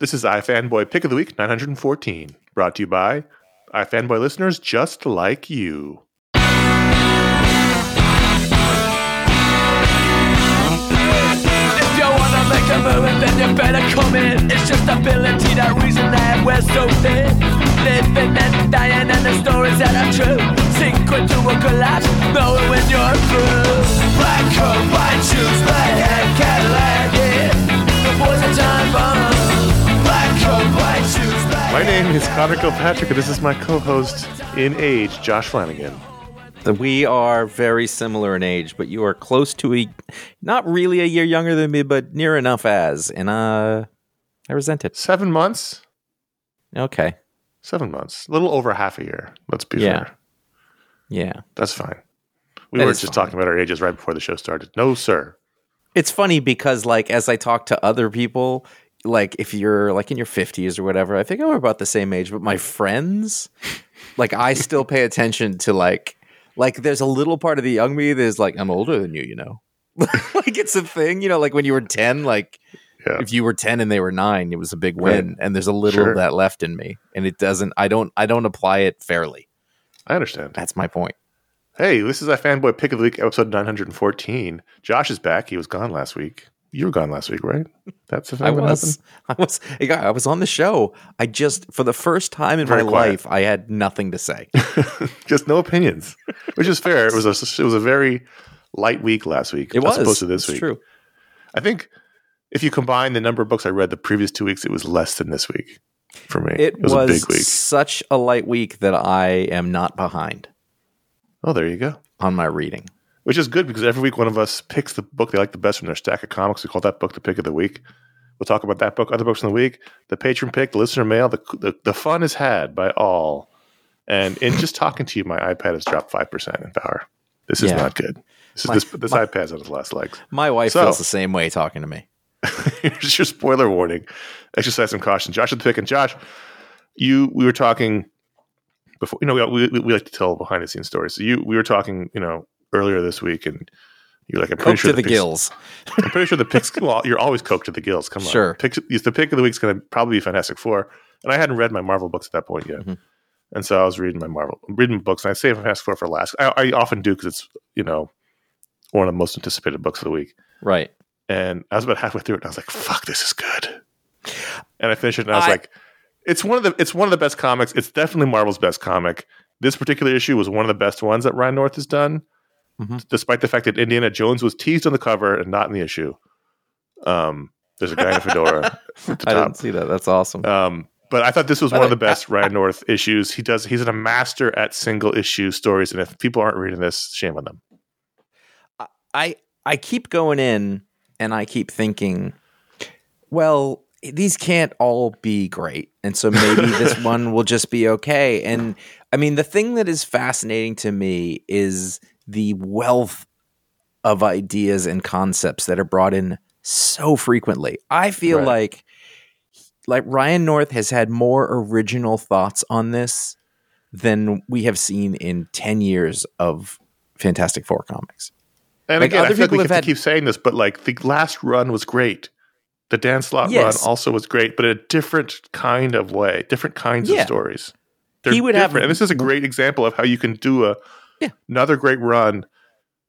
This is iFanboy Pick of the Week 914, brought to you by iFanboy listeners just like you. If you wanna make a movie, then you better come in. It's just ability, that reason that we're so thin. Living and dying, and the stories that are true. Secret to a collapse, knowing when you're through. Black coat, white shoes, red hair, Cadillac, My name is Conor Kilpatrick, and this is my co host in age, Josh Flanagan. We are very similar in age, but you are close to a not really a year younger than me, but near enough as. And uh I resent it. Seven months? Okay. Seven months. A little over half a year. Let's be Yeah. fair. Yeah. That's fine. We That were just fine. talking about our ages right before the show started. No, sir. It's funny because like as I talk to other people, like if you're like in your 50s or whatever, I think I'm about the same age, but my friends, like I still pay attention to like like there's a little part of the young me that's like I'm older than you, you know. like it's a thing, you know, like when you were 10 like Yeah. if you were 10 and they were 9 it was a big win and there's a little Sure. of that left in me and it doesn't i don't i don't apply it fairly I understand. that's my point Hey, this is iFanboy pick of the week, episode 914. Josh is back. He was gone last week. You were gone last week, right? That's the i was i was i was on the show i just for the first time in Very my quiet. life i had nothing to say. Just no opinions, which is fair. It was a it was a very light week last week. it was as opposed to this It's week. true I think if you combine the number of books I read the previous two weeks, it was less than this week for me. it, was, was, a big week. such a light week that i am not behind Oh, there you go. on my reading Which is good because every week one of us picks the book they like the best from their stack of comics. We call that book the pick of the week. We'll talk about that book, other books in the week, the patron pick, the listener mail. The, the, the fun is had by all. And in just talking to you, my iPad has dropped 5% in power. This is Yeah. not good. This, is, My- this, this my- iPad's on its last legs. my wife So- feels the same way talking to me Here's your spoiler warning. Exercise some caution. Josh is the pick. And Josh, you we were talking before. You know, we, we, we like to tell behind the scenes stories. So you we were talking, you know, earlier this week, and you're like, I'm pretty coke sure to the picks- gills I'm pretty sure the picks. Well, you're always coked to the gills. Come on, Sure. Picks, the pick of the week's going to probably be Fantastic Four, and I hadn't read my Marvel books at that point yet, Mhm. and so I was reading my Marvel reading books, and I save Fantastic Four for last. I, I often do because it's you know one of the most anticipated books of the week. right And I was about halfway through it, and I was like, "Fuck, this is good." And I finished it, and I was I- like, "It's one of the it's one of the best comics. It's definitely Marvel's best comic. This particular issue was one of the best ones that Ryan North has done, Mhm. despite the fact that Indiana Jones was teased on the cover and not in the issue. Um, there's a guy in a fedora i didn't see that that's awesome Um, but I thought this was one of the best Ryan North issues. He does. He's a master at single issue stories, and if people aren't reading this, shame on them. I I keep going in and I keep thinking, well, these can't all be great. And so maybe this one will just be okay. And I mean, the thing that is fascinating to me is the wealth of ideas and concepts that are brought in so frequently. I feel Right. like like Ryan North has had more original thoughts on this than we have seen in 10 years of Fantastic Four comics. And Like, again, I feel like we have have to keep saying this, but like the last run was great. The Dan Slott Yes. run also was great, but in a different kind of way, different kinds Yeah. of stories. They're He would have- and this is a great example of how you can do a Yeah. another great run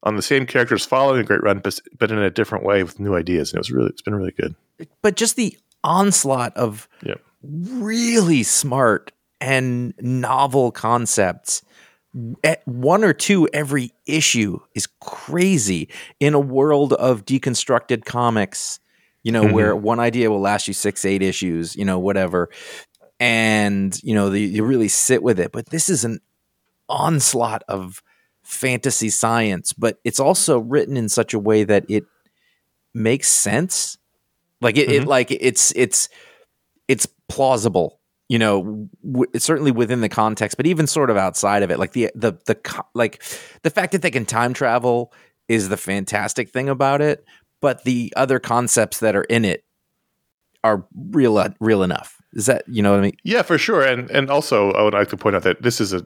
on the same characters following a great run, but, but in a different way with new ideas. And it was really, it's been really good. but just the onslaught of Yep. really smart and novel concepts. At one or two every issue is crazy in a world of deconstructed comics, you know, where mm-hmm. one idea will last you six, eight issues, you know, whatever. And, you know, the, you really sit with it. But this is an onslaught of fantasy science, but it's also written in such a way that it makes sense. Like it, it mm-hmm. like it's it's it's plausible you know w- certainly within the context but even sort of outside of it like the the the like the fact that they can time travel is the fantastic thing about it but the other concepts that are in it are real real enough is that you know what i mean Yeah, for sure. And and also, I would like to point out that this is a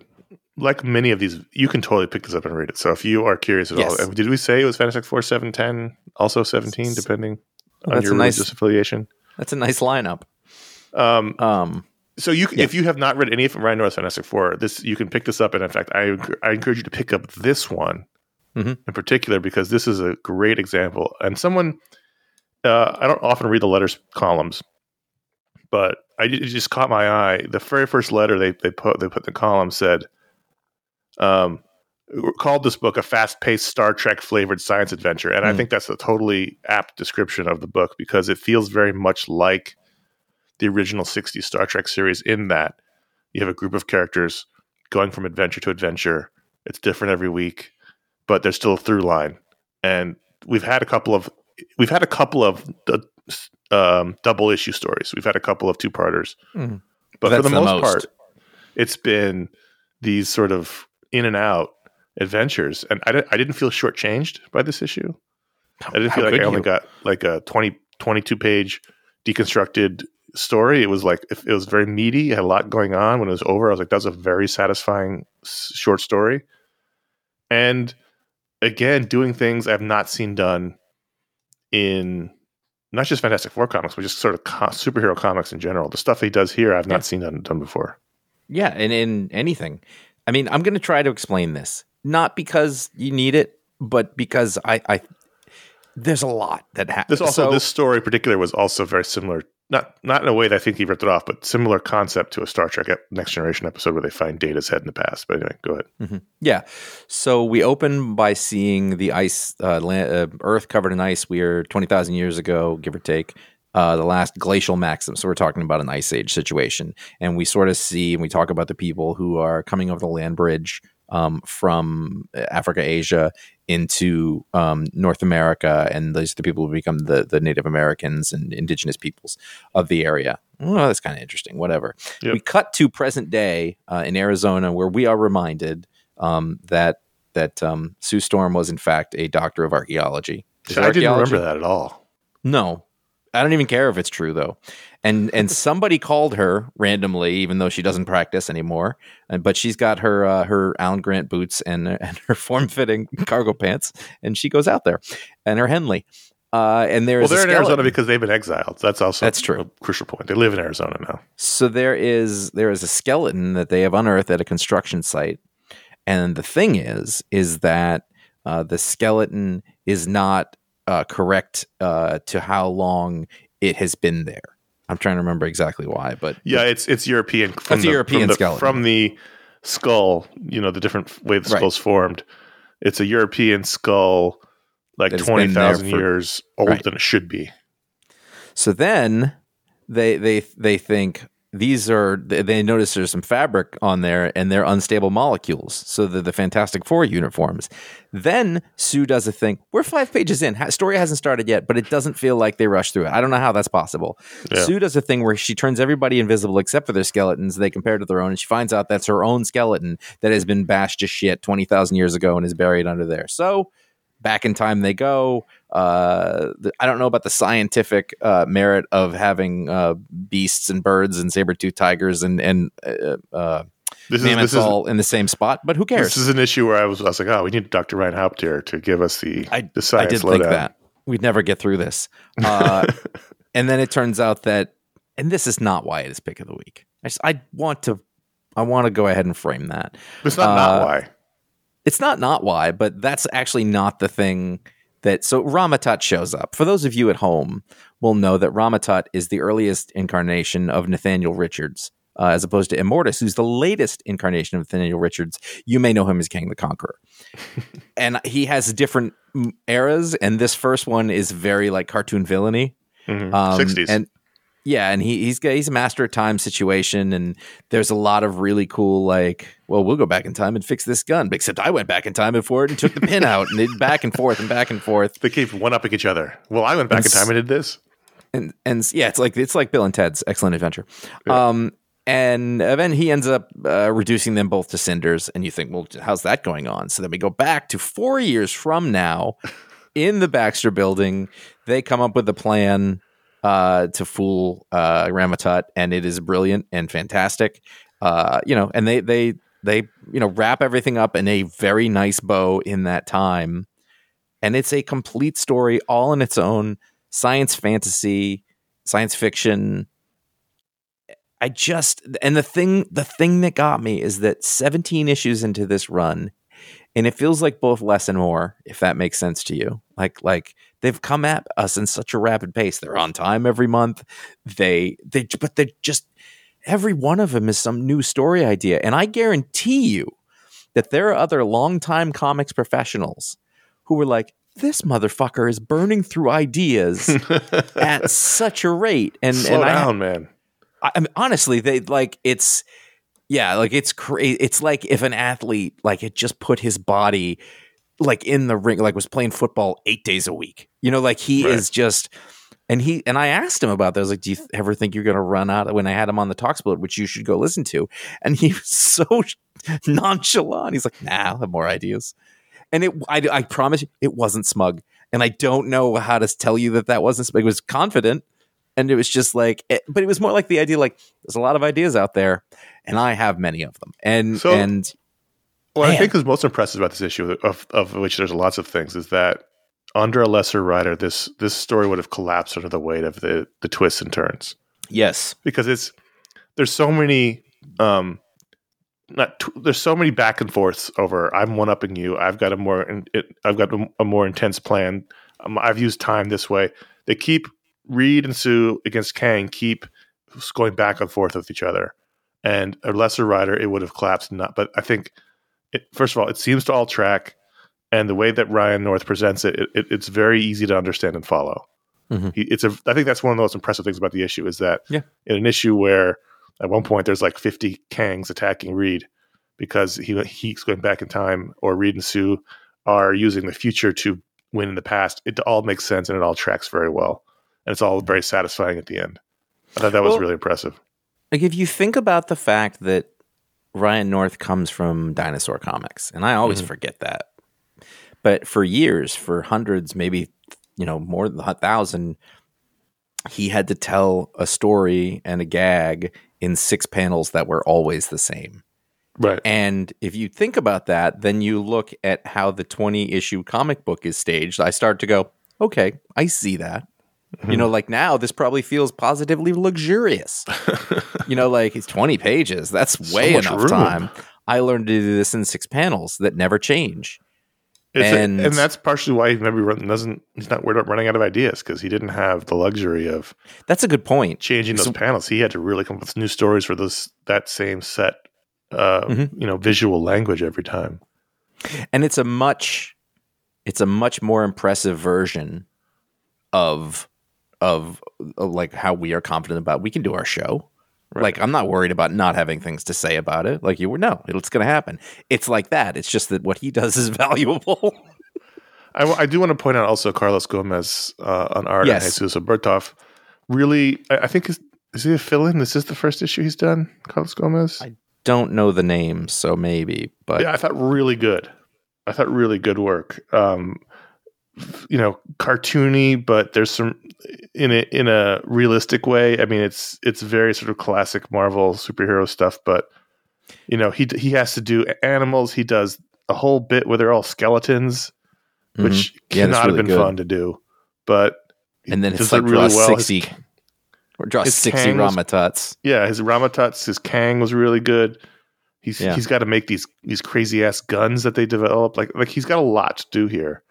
like many of these. You can totally pick this up and read it. So if you are curious at Yes. all, did we say it was Fantastic Four seven ten, also seventeen, depending on That's your nice- religious affiliation? that's a nice lineup Um, um so you, can if you have not read any of Ryan North's Fantastic Four, this you can pick this up. And in fact, I I encourage you to pick up this one Mhm. in particular because this is a great example. And someone, uh, I don't often read the letters columns, but I it just caught my eye. The very first letter they they put they put in the column said, um, called this book a fast paced Star Trek flavored science adventure, and I Hmm. think that's a totally apt description of the book because it feels very much like the original 60s Star Trek series in that you have a group of characters going from adventure to adventure. It's different every week, but there's still a through line. And we've had a couple of we've had a couple of um, double issue stories. We've had a couple of two parters, Mhm. but for the, the most, most. part, it's been these sort of in and out adventures. And I, I didn't feel shortchanged by this issue. I didn't How feel like I only you? got like a 20, 22 page deconstructed story. It was like it was very meaty. It had a lot going on. When it was over, I was like, "That's a very satisfying short story." And again, doing things I've not seen done in not just Fantastic Four comics, but just sort of co- superhero comics in general. The stuff he does here, I've not seen done, done before. Yeah, and in anything. I mean, I'm going to try to explain this, not because you need it, but because I, I there's a lot that happens. This also, this story in particular was also very similar. Not not in a way that I think he ripped it off, but similar concept to a Star Trek Next Generation episode where they find Data's head in the past. But anyway, go ahead. yeah. So we open by seeing the ice, uh, land, uh, Earth covered in ice. We are twenty thousand years ago, give or take. Uh, the last glacial maximum. So we're talking about an ice age situation, and we sort of see and we talk about the people who are coming over the land bridge um, from Africa, Asia into um, North America, and those are the people who become the the Native Americans and indigenous peoples of the area. Well, that's kind of interesting. Whatever. Yep. We cut to present day uh, in Arizona, where we are reminded um, that that um, Sue Storm was in fact a doctor of archaeology. Is I didn't remember that at all. No, I don't even care if it's true though. And and somebody called her randomly, even though she doesn't practice anymore. And but she's got her uh, her Alan Grant boots and and her form fitting cargo pants, and she goes out there, and her Henley. Uh, and Well, there's a they're in Arizona because they've been exiled. That's also That's true. a crucial point. They live in Arizona now. So there is there is a skeleton that they have unearthed at a construction site, and the thing is is that uh, the skeleton is not uh, correct uh, to how long it has been there. I'm trying to remember exactly why, but Yeah, it's it's European. From the, European from the, skeleton. from the skull. You know the different way the Right. skull's formed. It's a European skull, like That has been twenty thousand years older Right. than it should be. So then they they they think these are they- notice there's some fabric on there and they're unstable molecules. So they're the Fantastic Four uniforms. Then Sue does a thing. We're five pages in. Story hasn't started yet, but it doesn't feel like they rush through it. I don't know how that's possible. Yeah. Sue does a thing where she turns everybody invisible except for their skeletons. They compare to their own, and she finds out that's her own skeleton that has been bashed to shit twenty thousand years ago and is buried under there. So back in time they go. Uh, th- I don't know about the scientific uh, merit of having uh, beasts and birds and saber tooth tigers and and uh, uh, This is this is all in the same spot, but who cares? this is an issue where I was I was like, oh, we need Dr. Ryan Haupt here to give us the I, the I did think lowdown. that we'd never get through this, uh, and then it turns out that, and this is not why it is pick of the week. I just, I want to, I want to go ahead and frame that. It's not Uh, not why. It's not not why, but that's actually not the thing that so Rama-Tut shows up. For those of you at home, will know that Rama-Tut is the earliest incarnation of Nathaniel Richards, uh, as opposed to Immortus, who's the latest incarnation of Nathaniel Richards. You may know him as Kang the Conqueror, and he has different eras. And this first one is very like cartoon villainy, Mhm. um, 60s. and yeah, and he he's he's a master of time situation, and there's a lot of really cool like, well, we'll go back in time and fix this gun. Except I went back in time for it and took the pin out, and it back and forth and back and forth, they keep one upping each other. Well, I went back in time and did this. and and yeah, it's like it's like Bill and Ted's Excellent Adventure. Um, and then he ends up uh, reducing them both to cinders, and you think, well, how's that going on? So then we go back to four years from now, in the Baxter Building, they come up with a plan uh, to fool uh, Rama-Tut, and it is brilliant and fantastic. Uh, you know, and they they they you know wrap everything up in a very nice bow in that time, and it's a complete story all in its own science fantasy, science fiction. I just and the thing the thing that got me is that 17 issues into this run and it feels like both less and more if that makes sense to you. Like like they've come at us in such a rapid pace. They're on time every month. They they but they just every one of them is some new story idea and I guarantee you that there are other longtime comics professionals who were like this motherfucker is burning through ideas at such a rate and Slow and I, down, man. I I mean, honestly, they like it's yeah, like it's cra- it's like if an athlete like had just put his body like in the ring, like was playing football eight days a week. You know, like he Right. is just. And he and I asked him about that. I was like, "Do you ever think you're going to run out?" When I had him on the talk split, which you should go listen to, and he was so nonchalant. He's like, "Nah, I'll have more ideas." And it, I, I promise you, it wasn't smug. And I don't know how to tell you that that wasn't smug. It was confident, and it was just like it, but it was more like the idea like there's a lot of ideas out there and i have many of them and So- and What I think is most impressive about this issue, of, of which there's lots of things, is that under a lesser writer, this this story would have collapsed under the weight of the the twists and turns yes because it's there's so many um not t- there's so many back and forths over I'm one upping you. I've got a more in- it, I've got a, a more intense plan. Um, I've used time this way. They keep Reed and Sue against Kang keep going back and forth with each other. And a lesser writer, it would have collapsed. Not, but I think it, first of all, it seems to all track, and the way that Ryan North presents it, it, it it's very easy to understand and follow. Mhm. He, it's a. I think that's one of the most impressive things about the issue is that Yeah. in an issue where at one point there's like 50 Kangs attacking Reed because he he's going back in time, or Reed and Sue are using the future to win in the past. It all makes sense and it all tracks very well, and it's all very satisfying at the end. I thought that was Well- really impressive. like if you think about the fact that ryan north comes from dinosaur comics and i always mm-hmm. forget that but for years for hundreds maybe you know more than a thousand he had to tell a story and a gag in six panels that were always the same Right. And if you think about that, then you look at how the 20 issue comic book is staged. I start to go, okay, I see that. You know, like now this probably feels positively luxurious. you know, like it's 20 pages. That's way much enough room. time. I learned to do this in six panels that never change. It's a- And- and that's partially why he maybe run, doesn't. He's not worried about running out of ideas because he didn't have the luxury of That's a good point. changing those So- panels. He had to really come up with new stories for those that same set, uh, Mhm. you know, visual language every time. and it's a much it's a much more impressive version of of, of like how we are confident about we can do our show like i'm not worried about not having things to say about it like you were no it's going to happen it's like that it's just that what he does is valuable I do want to point out also Carlos Gomez uh, on art Yes. and Jesus Aburtov. Really, I, I think is, is he a fill-in? This is the first issue he's done, Carlos Gomez? I don't know the name so maybe but yeah, I thought really good. I thought really good work. Um, you know, cartoony, but there's some in a in a realistic way. I mean, it's it's very sort of classic Marvel superhero stuff, but you know, he he has to do animals. He does a whole bit where they're all skeletons, which Mhm. Yeah, cannot have really been good. fun to do. But and then it's it like draw His- 60 or draw his 60 Kang Rama-Tuts yeah, his Rama-Tuts, his Kang was really good. He's Yeah. he's got to make these these crazy ass guns that they develop. Like like he's got a lot to do here.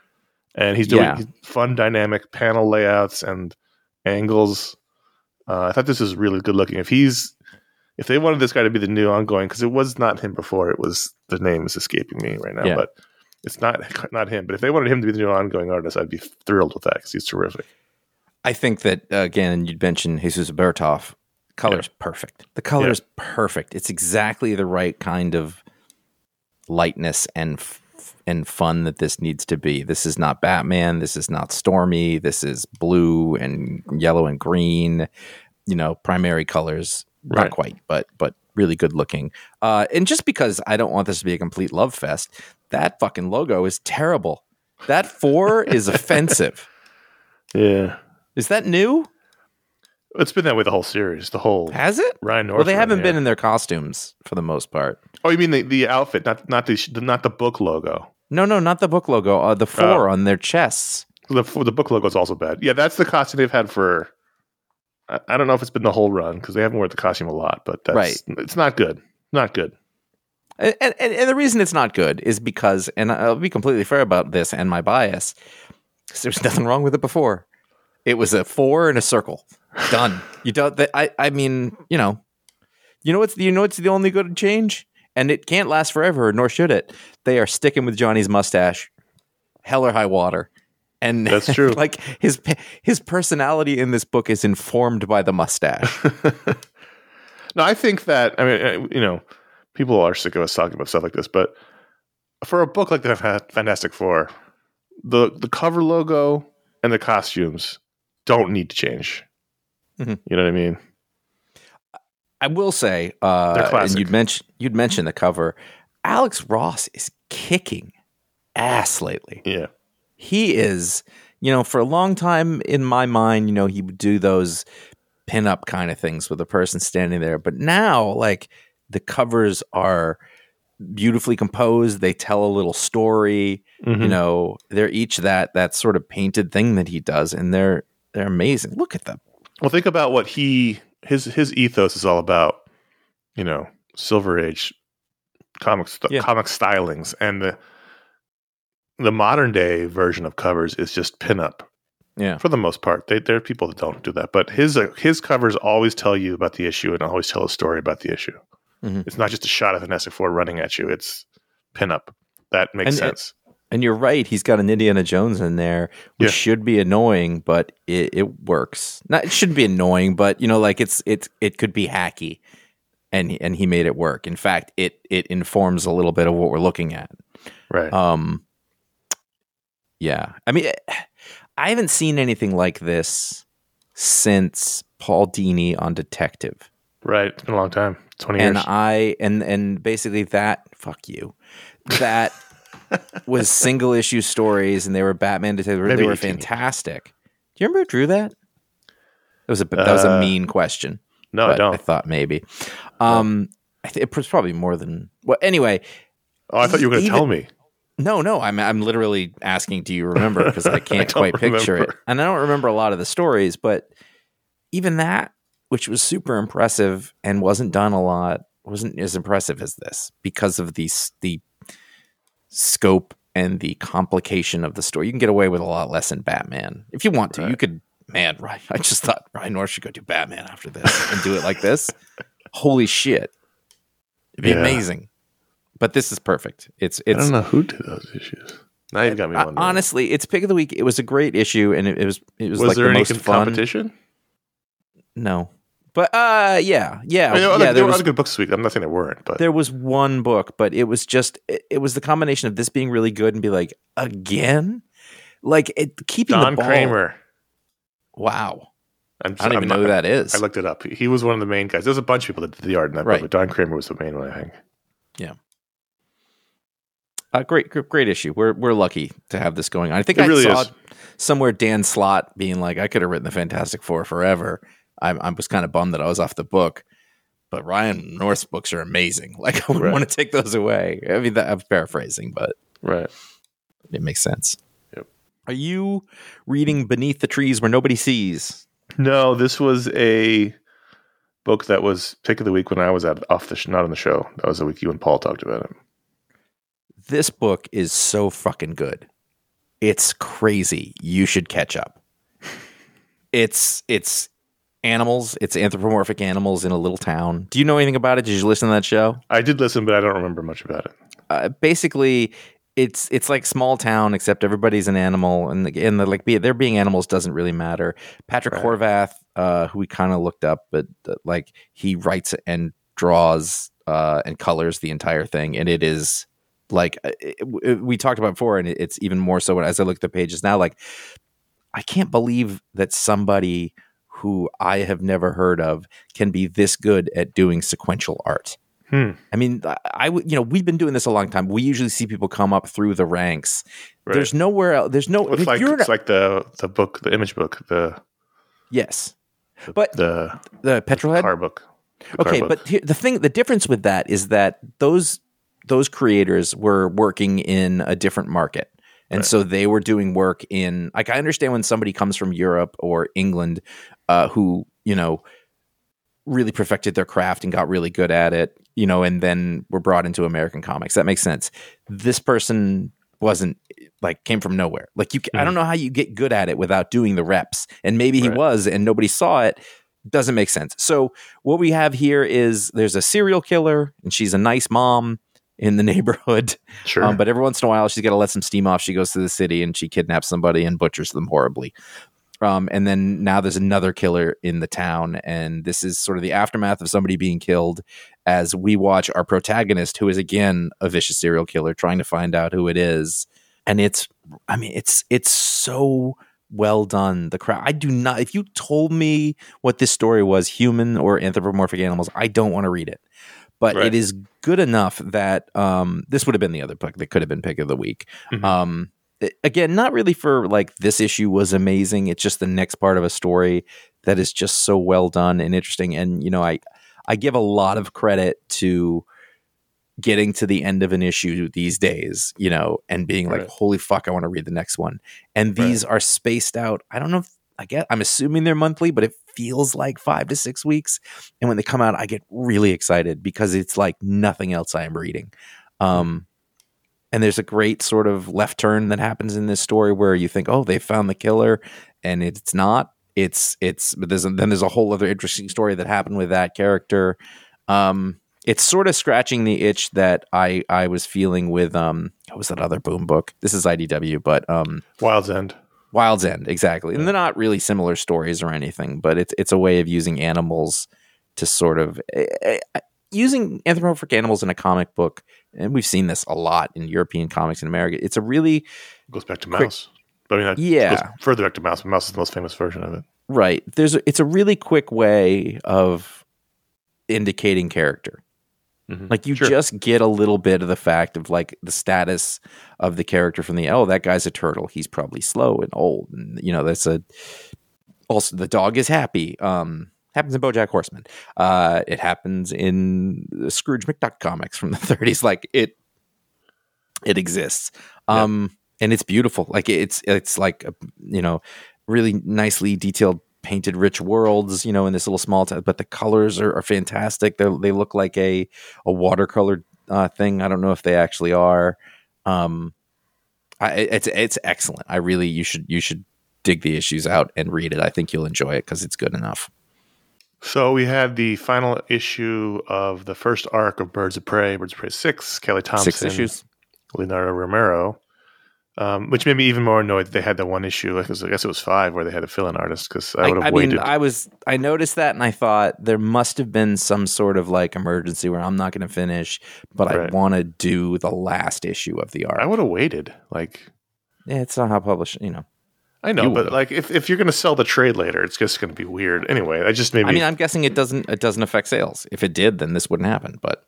And he's doing Yeah. fun, dynamic panel layouts and angles. Uh, I thought this was really good looking. If he's if they wanted this guy to be the new ongoing, because it was not him before, it was the name is escaping me right now, Yeah. but it's not not him. But if they wanted him to be the new ongoing artist, I'd be thrilled with that because he's terrific. I think that uh, again, you'd mentioned Jesus Aburtov. Color's perfect. The color's perfect. It's exactly the right kind of lightness and f- and fun that this needs to be. This is not Batman. This is not Stormy. This is blue and yellow and green. You know, primary colors. Not quite, but but really good looking. Uh, and just because I don't want this to be a complete love fest, that fucking logo is terrible. That four is offensive. Yeah, Is that new? it's been that way the whole series. The whole Has it? Ryan North. well, they haven't yeah. been in their costumes for the most part. Oh, you mean the, the outfit, not not the not the book logo. No, no, not the book logo. Uh, the four on their chests. The the book logo is also bad. Yeah, that's the costume they've had for. I, I don't know if it's been the whole run because they haven't worn the costume a lot, but that's, Right. It's not good. Not good. And, and, and the reason it's not good is because, and I'll be completely fair about this and my bias, 'cause there's nothing wrong with it before. It was a four and a circle. Done. you don't. I. I mean, you know, you know what's you know what's the only good change, and it can't last forever, nor should it. They are sticking with Johnny's mustache, hell or high water. And That's true. like his his personality in this book is informed by the mustache. No, I think that I mean, uh, you know, people are sick of us talking about stuff like this, but for a book like the Fantastic Four, the the cover logo and the costumes don't need to change. Mhm. You know what I mean? I will say, uh, and you'd mention you'd mention the cover. Alex Ross is kicking ass lately. Yeah. He is, you know, for a long time in my mind, you know, he would do those pin-up kind of things with a person standing there. But now, like the covers are beautifully composed. They tell a little story. Mhm. You know, they're each that that sort of painted thing that he does, and they're they're amazing. Look at them. Well, think about what he his his ethos is all about. You know, Silver Age comics Yeah. comic stylings, and the the modern day version of covers is just pinup Yeah. for the most part. They, there are people that don't do that, but his uh, his covers always tell you about the issue and always tell a story about the issue. Mhm. It's not just a shot of Fantastic Four running at you; it's pinup. That makes And- sense. And you're right. He's got an Indiana Jones in there, which Yeah. should be annoying, but it, it works. Not it shouldn't be annoying, but you know, like it's it it could be hacky, and he- and he made it work. In fact, it it informs a little bit of what we're looking at. right. Um, yeah. I mean, I haven't seen anything like this since Paul Dini on Detective, right. It's been a long time. Twenty and years. I and and basically that fuck you, that was single issue stories, and they were Batman Detective. Maybe they were 18. fantastic. Do you remember who drew that? That was a that was a Uh, mean question. no, I don't. I thought maybe. Um, I it was probably more than. Well, anyway, oh, I thought you were going to tell me. no, no, I'm I'm literally asking, do you remember? Because I can't don't quite picture it, and I don't remember a lot of the stories. But even that, which was super impressive and wasn't done a lot, wasn't as impressive as this because of the the scope and the complication of the story. You can get away with a lot less in Batman if you want to. You could, man. Ryan, I just thought Ryan North should go do Batman after this and do it like this. Holy shit, it'd be Yeah. amazing. But this is perfect. It's it's. I don't know who did those issues. Now you've got me wondering. honestly, it's pick of the week. It was a great issue, and it, it was it was, was like there the any most fun. competition? No, but uh, yeah, yeah, there yeah. other- There there were was other good books this week. I'm not saying there weren't, but there was one book, but it was just it, it was the combination of this being really good and be like again, like it, keeping Don the ball. Kramer. Wow, I'm, I don't even I'm know who that is. I looked it up. He was one of the main guys. There's a bunch of people that did the art in that Right. book, but Don Kramer was the main one, I think. Yeah. Uh, great, gr- great issue. We're we're lucky to have this going on. I think It I really saw is. somewhere Dan Slott being like, I could have written the Fantastic Four forever. I, I was kind of bummed that I was off the book, but Ryan North's books are amazing. Like I wouldn't Right. want to take those away. I mean, that, I'm paraphrasing, but Right. it makes sense. Yep. Are you reading Beneath the Trees Where Nobody Sees? No, this was a book that was pick of the week when I was at off the sh- not on the show. That was the week you and Paul talked about it. This book is so fucking good. It's crazy. You should catch up. It's it's animals. It's anthropomorphic animals in a little town. Do you know anything about it? Did you listen to that show? I did listen, but I don't remember much about it. Uh, basically, it's it's like small town, except everybody's an animal, and the, and the, like be, there being animals doesn't really matter. Patrick Right. Horvath, uh, who we kind of looked up, but uh, like he writes and draws uh, and colors the entire thing, and it is like uh, it, it- we talked about before, and it- it's even more so when, as I look at the pages now. Like I can't believe that somebody who I have never heard of can be this good at doing sequential art. Hmm. I mean, I- would, you know, we've been doing this a long time. We usually see people come up through the ranks. Right. There's nowhere else. There's no. It's like it's not- like the the book, the image book, the yes, but the the petrolhead. car book. the car okay, book. but here, the thing, the difference with that is that those those creators were working in a different market. And Right. so they were doing work in like I understand when somebody comes from Europe or England uh, who, you know, really perfected their craft and got really good at it, you know, and then were brought into American comics. That makes sense. This person wasn't like came from nowhere. Like you, ca- I don't know how you get good at it without doing the reps. And maybe he Right. was, and nobody saw it. Doesn't make sense. So what we have here is there's a serial killer, and she's a nice mom in the neighborhood. sure. Um, but every once in a while, she's got to let some steam off. She goes to the city and she kidnaps somebody and butchers them horribly. Um, and then now there's another killer in the town, and this is sort of the aftermath of somebody being killed. As we watch our protagonist, who is again a vicious serial killer, trying to find out who it is, and it's, I mean, it's it's so well done. The crowd, I do not. If you told me what this story was, human or anthropomorphic animals, I don't want to read it. But Right. it is good enough that um, this would have been the other book that could have been pick of the week. Mhm. Um, again, not really for like this issue was amazing. It's just the next part of a story that is just so well done and interesting. And you know, I I give a lot of credit to getting to the end of an issue these days, you know, and being like, holy fuck, I want to read the next one. And these are spaced out. I don't know if I get I'm assuming they're monthly, but it feels like five to six weeks. And when they come out, I get really excited because it's like nothing else I am reading. Um and there's a great sort of left turn that happens in this story where you think, oh, they found the killer, and it's not. It's it's but there's a, then there's a whole other interesting story that happened with that character. Um, it's sort of scratching the itch that I I was feeling with um what was that other boom book? This is IDW, but um Wild's End. Wild's End, exactly. And they're not really similar stories or anything, but it's it's a way of using animals to sort of eh, using anthropomorphic animals in a comic book. And we've seen this a lot in European comics in America. It's a really Goes back to Quick- Mouse. But I mean, that Yeah. goes further back to Mouse. but Mouse is the most famous version of it. right. There's a, it's a really quick way of indicating character. Mhm. Like you Sure. just get a little bit of the fact of like the status of the character from the oh that guy's a turtle. He's probably slow and old and you know that's a also the dog is happy. Um happens in BoJack Horseman. Uh it happens in the Scrooge McDuck comics from the 30s like it it exists. Um and it's beautiful. Like it's it's like a, you know really nicely detailed painted rich worlds you know in this little small town but the colors are, are fantastic they they look like a a watercolor uh, thing. I don't know if they actually are. Um, I, it's it's excellent. I really you should you should dig the issues out and read it. I think you'll enjoy it because it's good enough. So we had the final issue of the first arc of Birds of Prey, Birds of Prey 6, Kelly Thompson, Six issues. Leonardo Romero, um, which made me even more annoyed that they had the one issue. I guess I guess it was five where they had a fill-in artist because I I, would have I waited. mean, I was I noticed that and I thought there must have been some sort of like emergency where I'm not going to finish, but Right. I want to do the last issue of the arc. I would have waited. Like yeah, it's not how published. You know, I know, You but would've. like if, if you're going to sell the trade later, it's just going to be weird. Anyway, I just maybe. I mean, I'm guessing it doesn't it doesn't affect sales. If it did, then this wouldn't happen. But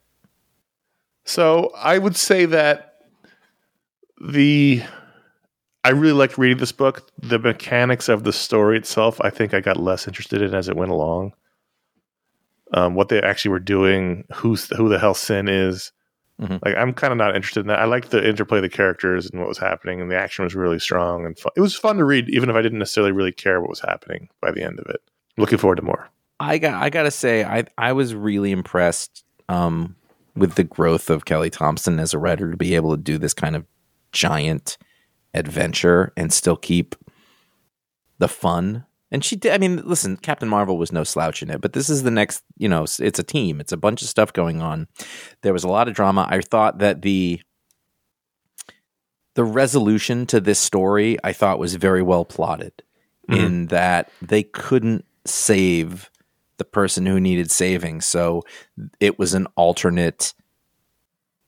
So I would say that the I really liked reading this book. The mechanics of the story itself, I think I got less interested in as it went along. Um, what they actually were doing, who's who the hell Sin is. Mhm. Like I'm kind of not interested in that. I liked the interplay of the characters and what was happening, and the action was really strong and fun. It was fun to read, even if I didn't necessarily really care what was happening by the end of it. Looking forward to more. I got I gotta say I I was really impressed um, with the growth of Kelly Thompson as a writer to be able to do this kind of giant adventure and still keep the fun. And she did. I mean, listen, Captain Marvel was no slouch in it, but this is the next. You know, it's a team. It's a bunch of stuff going on. There was a lot of drama. I thought that the the resolution to this story I thought was very well plotted. In that they couldn't save the person who needed saving, so it was an alternate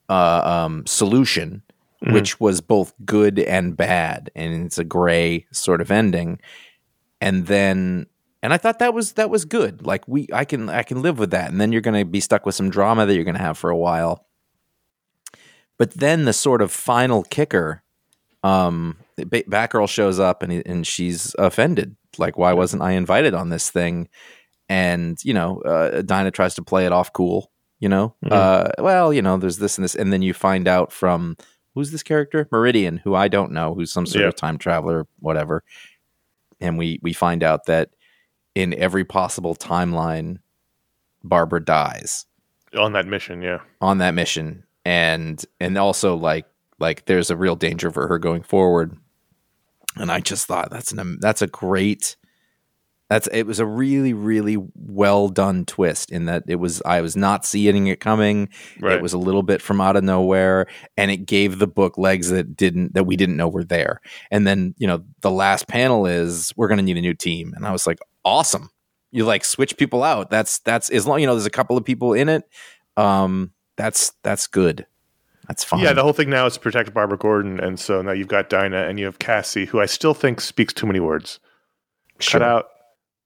uh, um, solution, which was both good and bad, and it's a gray sort of ending. And then, and I thought that was that was good. Like we, I can I can live with that. And then you're going to be stuck with some drama that you're going to have for a while. But then the sort of final kicker, um, Ba- Batgirl shows up and and she's offended. Like, why wasn't I invited on this thing? And you know, uh, Dinah tries to play it off cool. You know, uh, well, you know, there's this and this, and then you find out from who's this character, Meridian, who I don't know, who's some sort Yeah. of time traveler, whatever. And we we find out that in every possible timeline, Barbara dies on that mission. Yeah, on that mission and and also like like there's a real danger for her going forward and i just thought that's an that's a great that's it was a really really well done twist in that it was i was not seeing it coming Right. it was a little bit from out of nowhere and it gave the book legs that didn't that we didn't know were there and then you know the last panel is we're going to need a new team and i was like awesome you like switch people out that's that's as long you know there's a couple of people in it um that's that's good that's fine yeah. The whole thing now is to protect Barbara Gordon, and so now you've got Dinah and you have Cassie, who I still think speaks too many words. Sure. Cut out,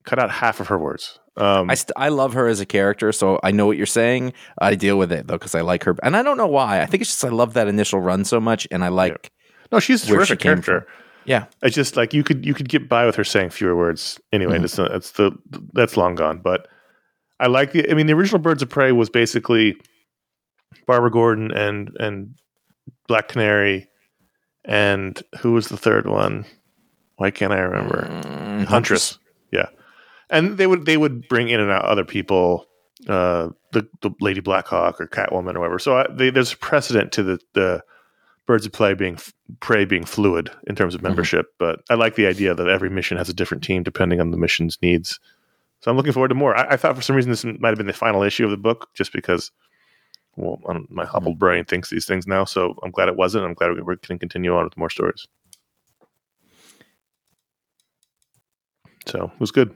cut out half of her words. Um, I, st- I love her as a character, so I know what you're saying. I deal with it though because I like her, and I don't know why. I think it's just I love that initial run so much, and I like no, she's a she terrific came character. yeah, It's just like you could you could get by with her saying fewer words anyway. Mhm. That's not, that's the that's long gone. But I like the. I mean, the original Birds of Prey was basically Barbara Gordon and and Black Canary, and who was the third one? Why can't I remember? Mm, Huntress. Yeah, and they would they would bring in and out other people, uh, the the Lady Blackhawk or Catwoman or whatever. So I, they, there's a precedent to the the Birds of Prey being prey being fluid in terms of mm-hmm. membership. But I like the idea that every mission has a different team depending on the mission's needs. So I'm looking forward to more. I, I thought for some reason this might have been the final issue of the book, just because. Well, don't- my mm-hmm. hobbled brain thinks these things now, so I'm glad it wasn't. I'm glad we we can continue on with more stories. So it was good.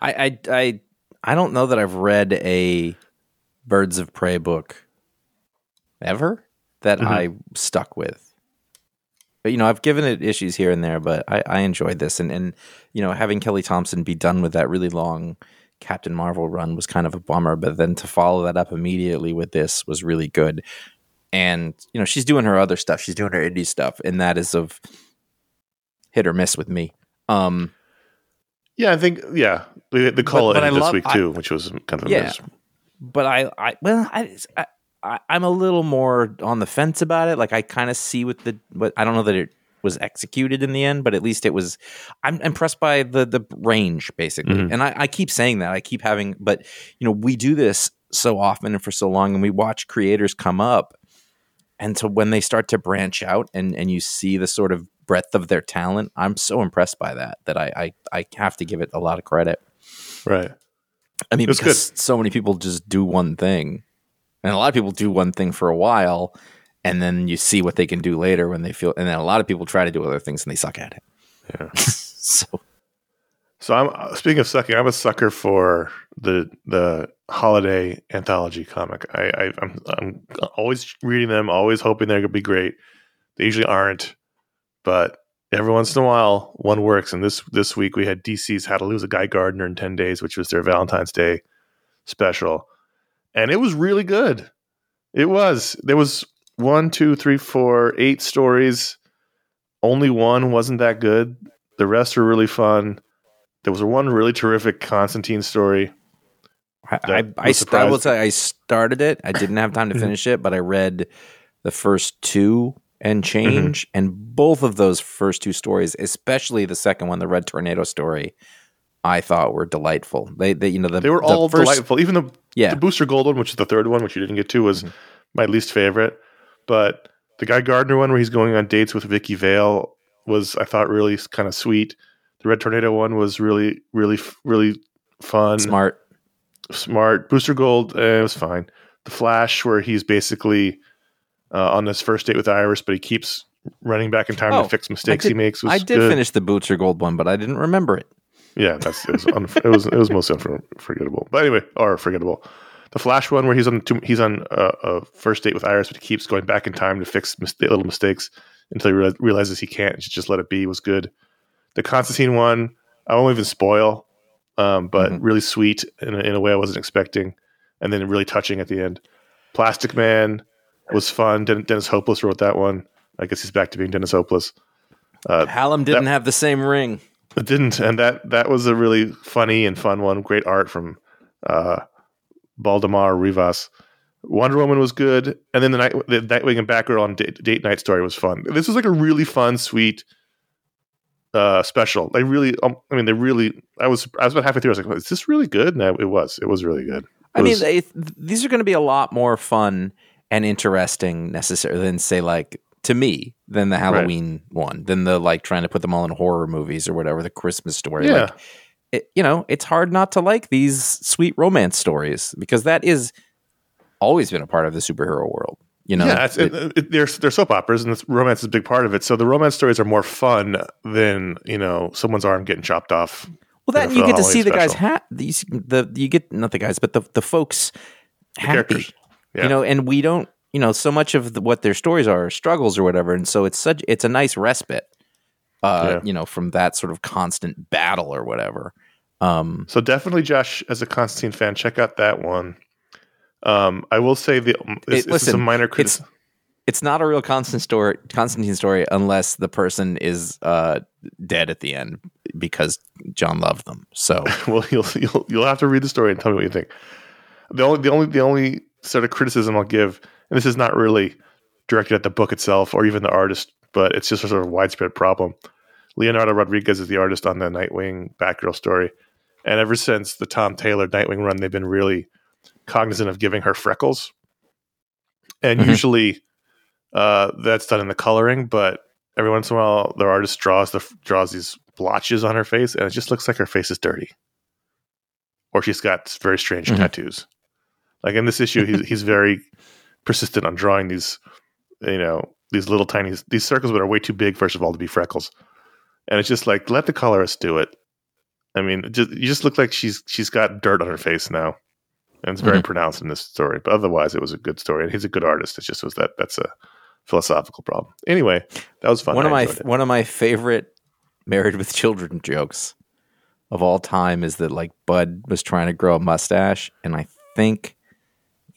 I, I I I don't know that I've read a Birds of Prey book ever that Mhm. I stuck with. But you know, I've given it issues here and there, but I, I enjoyed this, and and you know, having Kelly Thompson be done with that really long Captain Marvel run was kind of a bummer. But then to follow that up immediately with this was really good. And you know, she's doing her other stuff. She's doing her indie stuff, and that is of hit or miss with me. Um, Yeah, I think yeah. The, the call but I ended this love- week I- too, which was kind of a Yeah. but I, I well, I, I, I I'm a little more on the fence about it. Like I kind of see what the, what I don't know that it was executed in the end, but at least it was. I'm impressed by the the range basically, Mhm. and I, I keep saying that. I keep having, but you know, we do this so often and for so long, and we watch creators come up, and so when they start to branch out, and and you see the sort of breadth of their talent, I'm so impressed by that that I I, I have to give it a lot of credit. Right. I mean, because so many people just do one thing, and a lot of people do one thing for a while, and then you see what they can do later when they feel. And then a lot of people try to do other things and they suck at it. Yeah. so So I'm uh, speaking of sucking. I'm a sucker for the the holiday anthology comic. I, I I'm I'm always reading them, always hoping they're gonna be great. They usually aren't, but every once in a while one works. And this this week we had DC's How to Lose a Guy Gardner in Ten Days, which was their Valentine's Day special, and it was really good. It was. There was one, two, three, four, eight stories. Only one wasn't that good. The rest were really fun. There was one really terrific Constantine story. I, I, I, will say I started it. I didn't have time to finish it, but I read the first two and change, and both of those first two stories, especially the second one, the Red Tornado story, I thought were delightful. They, they you know, the, They were the all first, delightful. Even the Yeah. the Booster Gold one, which is the third one, which you didn't get to, was my least favorite. But The Guy Gardner one where he's going on dates with Vicki Vale was I thought really kind of sweet. The Red Tornado one was really really really fun, Smart. smart. Booster Gold eh, it was fine. The Flash where he's basically uh, on this first date with Iris, but he keeps running back in time Oh, to fix mistakes I he makes. Was I did good. finish the Boots or Gold one, but I didn't remember it. Yeah, that's it was unf- it was it was mostly unforgettable. But anyway, or forgettable. The Flash one where he's on two, he's on a, a first date with Iris, but he keeps going back in time to fix mis- little mistakes until he real- realizes he can't. and should just let it be. Was good. The Constantine one I won't even spoil, um, but Mhm. really sweet in a, in a way I wasn't expecting, and then really touching at the end. Plastic Man was fun. Den- Dennis Hopeless wrote that one. I guess he's back to being Dennis Hopeless. Hallum didn't have the same ring. It didn't, and that that was a really funny and fun one. Great art from uh, Baldemar Rivas. Wonder Woman was good, and then the night the Nightwing and Batgirl on date, date night story was fun. This was like a really fun, sweet uh, special. They really, um, I mean, they really. I was I was about halfway through. I was like, "Is this really good?" No, it was. It was really good. I It mean, they, these are going to be a lot more fun and interesting necessarily than say like to me than the Halloween one, than the like trying to put them all in horror movies or whatever the Christmas story. Yeah. Like, it, you know, it's hard not to like these sweet romance stories because that is always been a part of the superhero world. You know, yeah, It- it, they're they're soap operas, and romance is a big part of it. So the romance stories are more fun than you know someone's arm getting chopped off. well, that you get to see the guys special. ha- these the you get not the guys, but the the folks happy. characters. Yeah. You know, and we don't. You know, so much of the, what their stories are, are struggles or whatever, and so it's such it's a nice respite. Uh, Yeah. you know, from that sort of constant battle or whatever. Um, So definitely, Josh, as a Constantine fan, check out that one. Um, I will say the this, this is a listen, minor it's criticism. it's not a real constant story, Constantine story, unless the person is uh, dead at the end because John loved them. So Well, you'll you'll you'll have to read the story and tell me what you think. The only the only the only sort of criticism I'll give, and this is not really directed at the book itself or even the artist, but it's just a sort of widespread problem. Leonardo Rodriguez is the artist on the Nightwing Batgirl story, and ever since the Tom Taylor Nightwing run, they've been really cognizant of giving her freckles, and Mhm. usually uh, that's done in the coloring, but every once in a while, the artist draws the draws these blotches on her face, and it just looks like her face is dirty, or she's got very strange Mhm. tattoos. Like in this issue, he's he's very persistent on drawing these, you know, these little tiny these circles that are way too big. First of all, to be freckles, and it's just like let the colorist do it. I mean, just, you just look like she's she's got dirt on her face now, and it's very Mhm. pronounced in this story. But otherwise, it was a good story, and he's a good artist. It just was that that's a philosophical problem. Anyway, that was fun. one of my it. one of my favorite married with children jokes of all time is that like Bud was trying to grow a mustache, and I think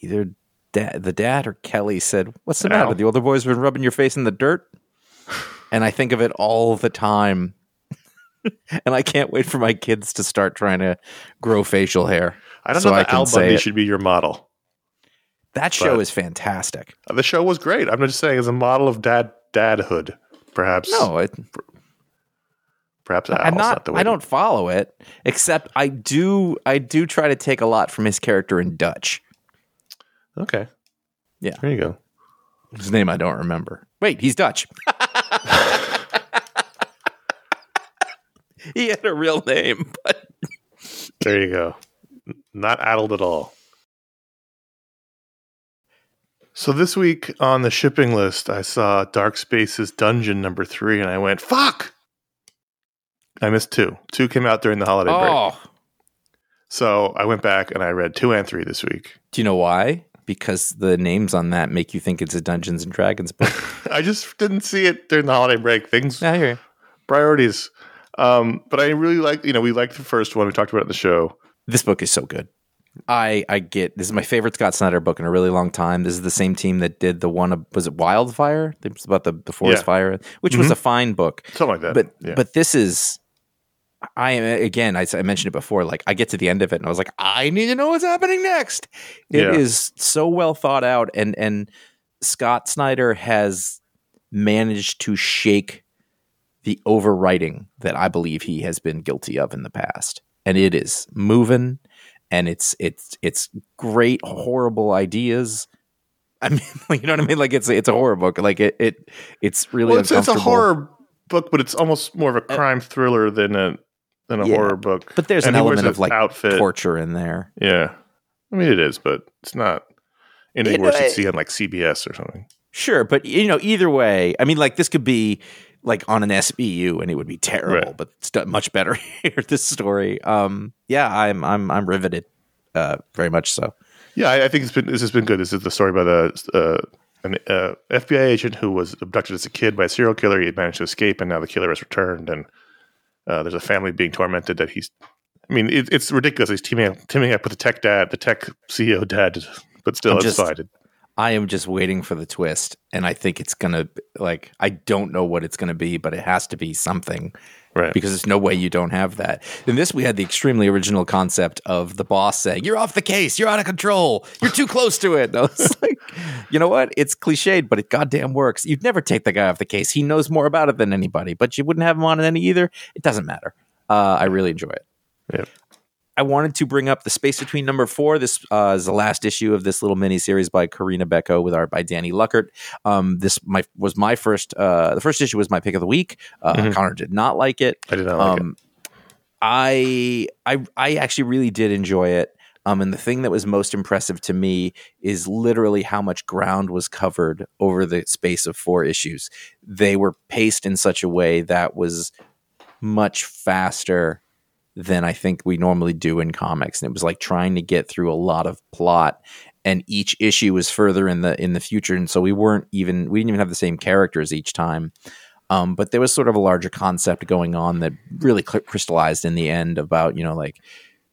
either dad, the dad or Kelly said, "What's the Al. matter? The older boy's been rubbing your face in the dirt." And I think of it all the time, and I can't wait for my kids to start trying to grow facial hair. I don't so know that Al Bundy should be your model. That show But- is fantastic. Uh, The show was great. I'm just saying, as a model of dad dadhood, perhaps. No, it, perhaps Al's I'm not. the way I don't follow it, except I do. I do try to take a lot from his character in Dutch. Okay. Yeah. There you go. His name I don't remember. Wait, he's Dutch. he had a real name, but There you go. Not addled at all. So this week on the shipping list, I saw Dark Spaces Dungeon number three, and I went, "Fuck!" I missed two. Two came out during the holiday break, oh, so I went back and I read two and three this week. do you know why? Because the names on that make you think it's a Dungeons and Dragons book. I just didn't see it during the holiday break. Things I hear you. priorities. Um, but I really like, you know, we liked the first one. We talked about it in the show. This book is so good. I I get this is my favorite Scott Snyder book in a really long time. This is the same team that did the one was it Wildfire? It was about the, the forest Yeah. fire, which was a fine book. Something like that. But yeah. but this is I am uh, again I mentioned it before like I get to the end of it and I was like I need to know what's happening next. It is Yeah. so well thought out and and Scott Snyder has managed to shake the overwriting that I believe he has been guilty of in the past. And it is moving and it's it's it's great horrible ideas I mean, you know what I mean? Like it's it's a horror book. Like it, it it's really well, it's, it's a horror book, but it's almost more of a uh, crime thriller than a than a Yeah. horror book. But there's And an element of like outfit. torture in there. Yeah, I mean it is, but it's not anything You worse know, you'd see on like CBS or something. Sure, but you know, either way, I mean, like this could be like on an SVU and it would be terrible, Right. but it's done much better here. This story, um, yeah, I'm I'm I'm riveted, uh, very much so. Yeah, I, I think it's been this has been good. This is the story about a uh, an uh, FBI agent who was abducted as a kid by a serial killer. He had managed to escape, and now the killer has returned. And uh, there's a family being tormented that he's. I mean, it, it's ridiculous. He's teaming up, teaming up with the tech dad, the tech CEO dad, but still, I'm it's just- I am just waiting for the twist, and I think it's gonna like I don't know what it's gonna be, but it has to be something. Right. Because there's no way you don't have that. In this, we had the extremely original concept of the boss saying, You're off the case. You're out of control. You're too close to it. And I was like, You know what? It's cliched, but it goddamn works. You'd never take the guy off the case. He knows more about it than anybody, but you wouldn't have him on it any either. It doesn't matter. Uh, I really enjoy it. yeah. I wanted to bring up the space between number four. This uh, is the last issue of this little mini series by Karina Becco with art by Danny Luckert. Um, this my was my first. Uh, the first issue was my pick of the week. Uh, Conor did not like it. I did not like um, I I I actually really did enjoy it. Um, and the thing that was most impressive to me is literally how much ground was covered over the space of four issues. They were paced in such a way that was much faster than I think we normally do in comics. And it was like trying to get through a lot of plot and each issue was further in the in the future. And so we weren't even we didn't even have the same characters each time. Um, but there was sort of a larger concept going on that really cl- crystallized in the end about, you know, like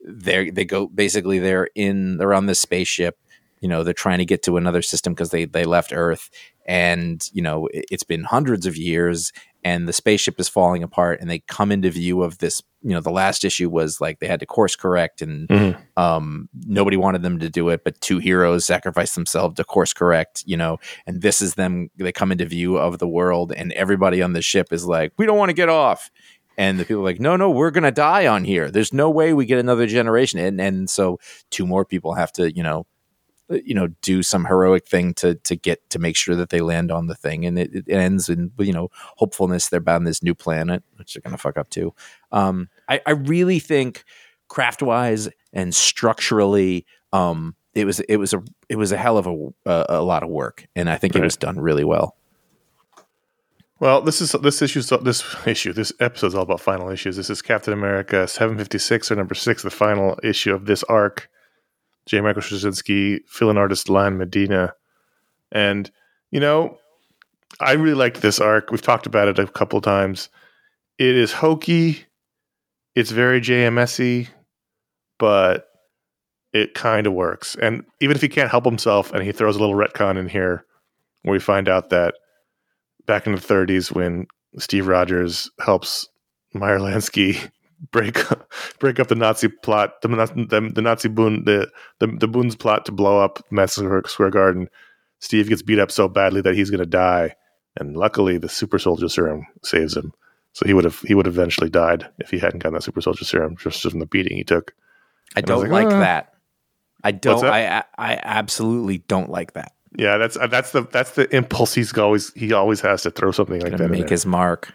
they they go basically they're in they're on this spaceship you know they're trying to get to another system because they they left earth and you know it, it's been hundreds of years and the spaceship is falling apart and they come into view of this you know the last issue was like they had to course correct and um nobody wanted them to do it but two heroes sacrificed themselves to course correct you know and this is them they come into view of the world and everybody on the ship is like we don't want to get off and the people are like, no, no, we're gonna die on here. There's no way we get another generation. And and so two more people have to, you know, you know, do some heroic thing to to get to make sure that they land on the thing. And it, it ends in you know hopefulness they're bound this new planet, which they're gonna fuck up too. Um, I, I really think craft wise and structurally, um, it was it was a it was a hell of a a, a lot of work, and I think it was done really well. Well, this is this issue. This issue, this episode is all about final issues. This is Captain America seven fifty six or number six, the final issue of this arc. J. Michael Straczynski, fill-in artist Lan Medina, and you know, I really liked this arc. We've talked about it a couple times. It is hokey. It's very JMSy, but it kind of works. And even if he can't help himself, and he throws a little retcon in here, where we find out that back in the 30s when Steve Rogers helps Meyer Lansky break break up the Nazi plot, the, the, the Nazi Bund, the, the the plot to blow up Madison Square Garden. Steve gets beat up so badly that he's going to die, and luckily the super soldier serum saves him. So he would have he would have eventually died if he hadn't gotten that super soldier serum just from the beating he took. I And don't like, like "Ah." that. I don't. that? I I absolutely don't like that. Yeah, that's uh, that's the that's the impulse he's always he always has to throw something like that. make his mark.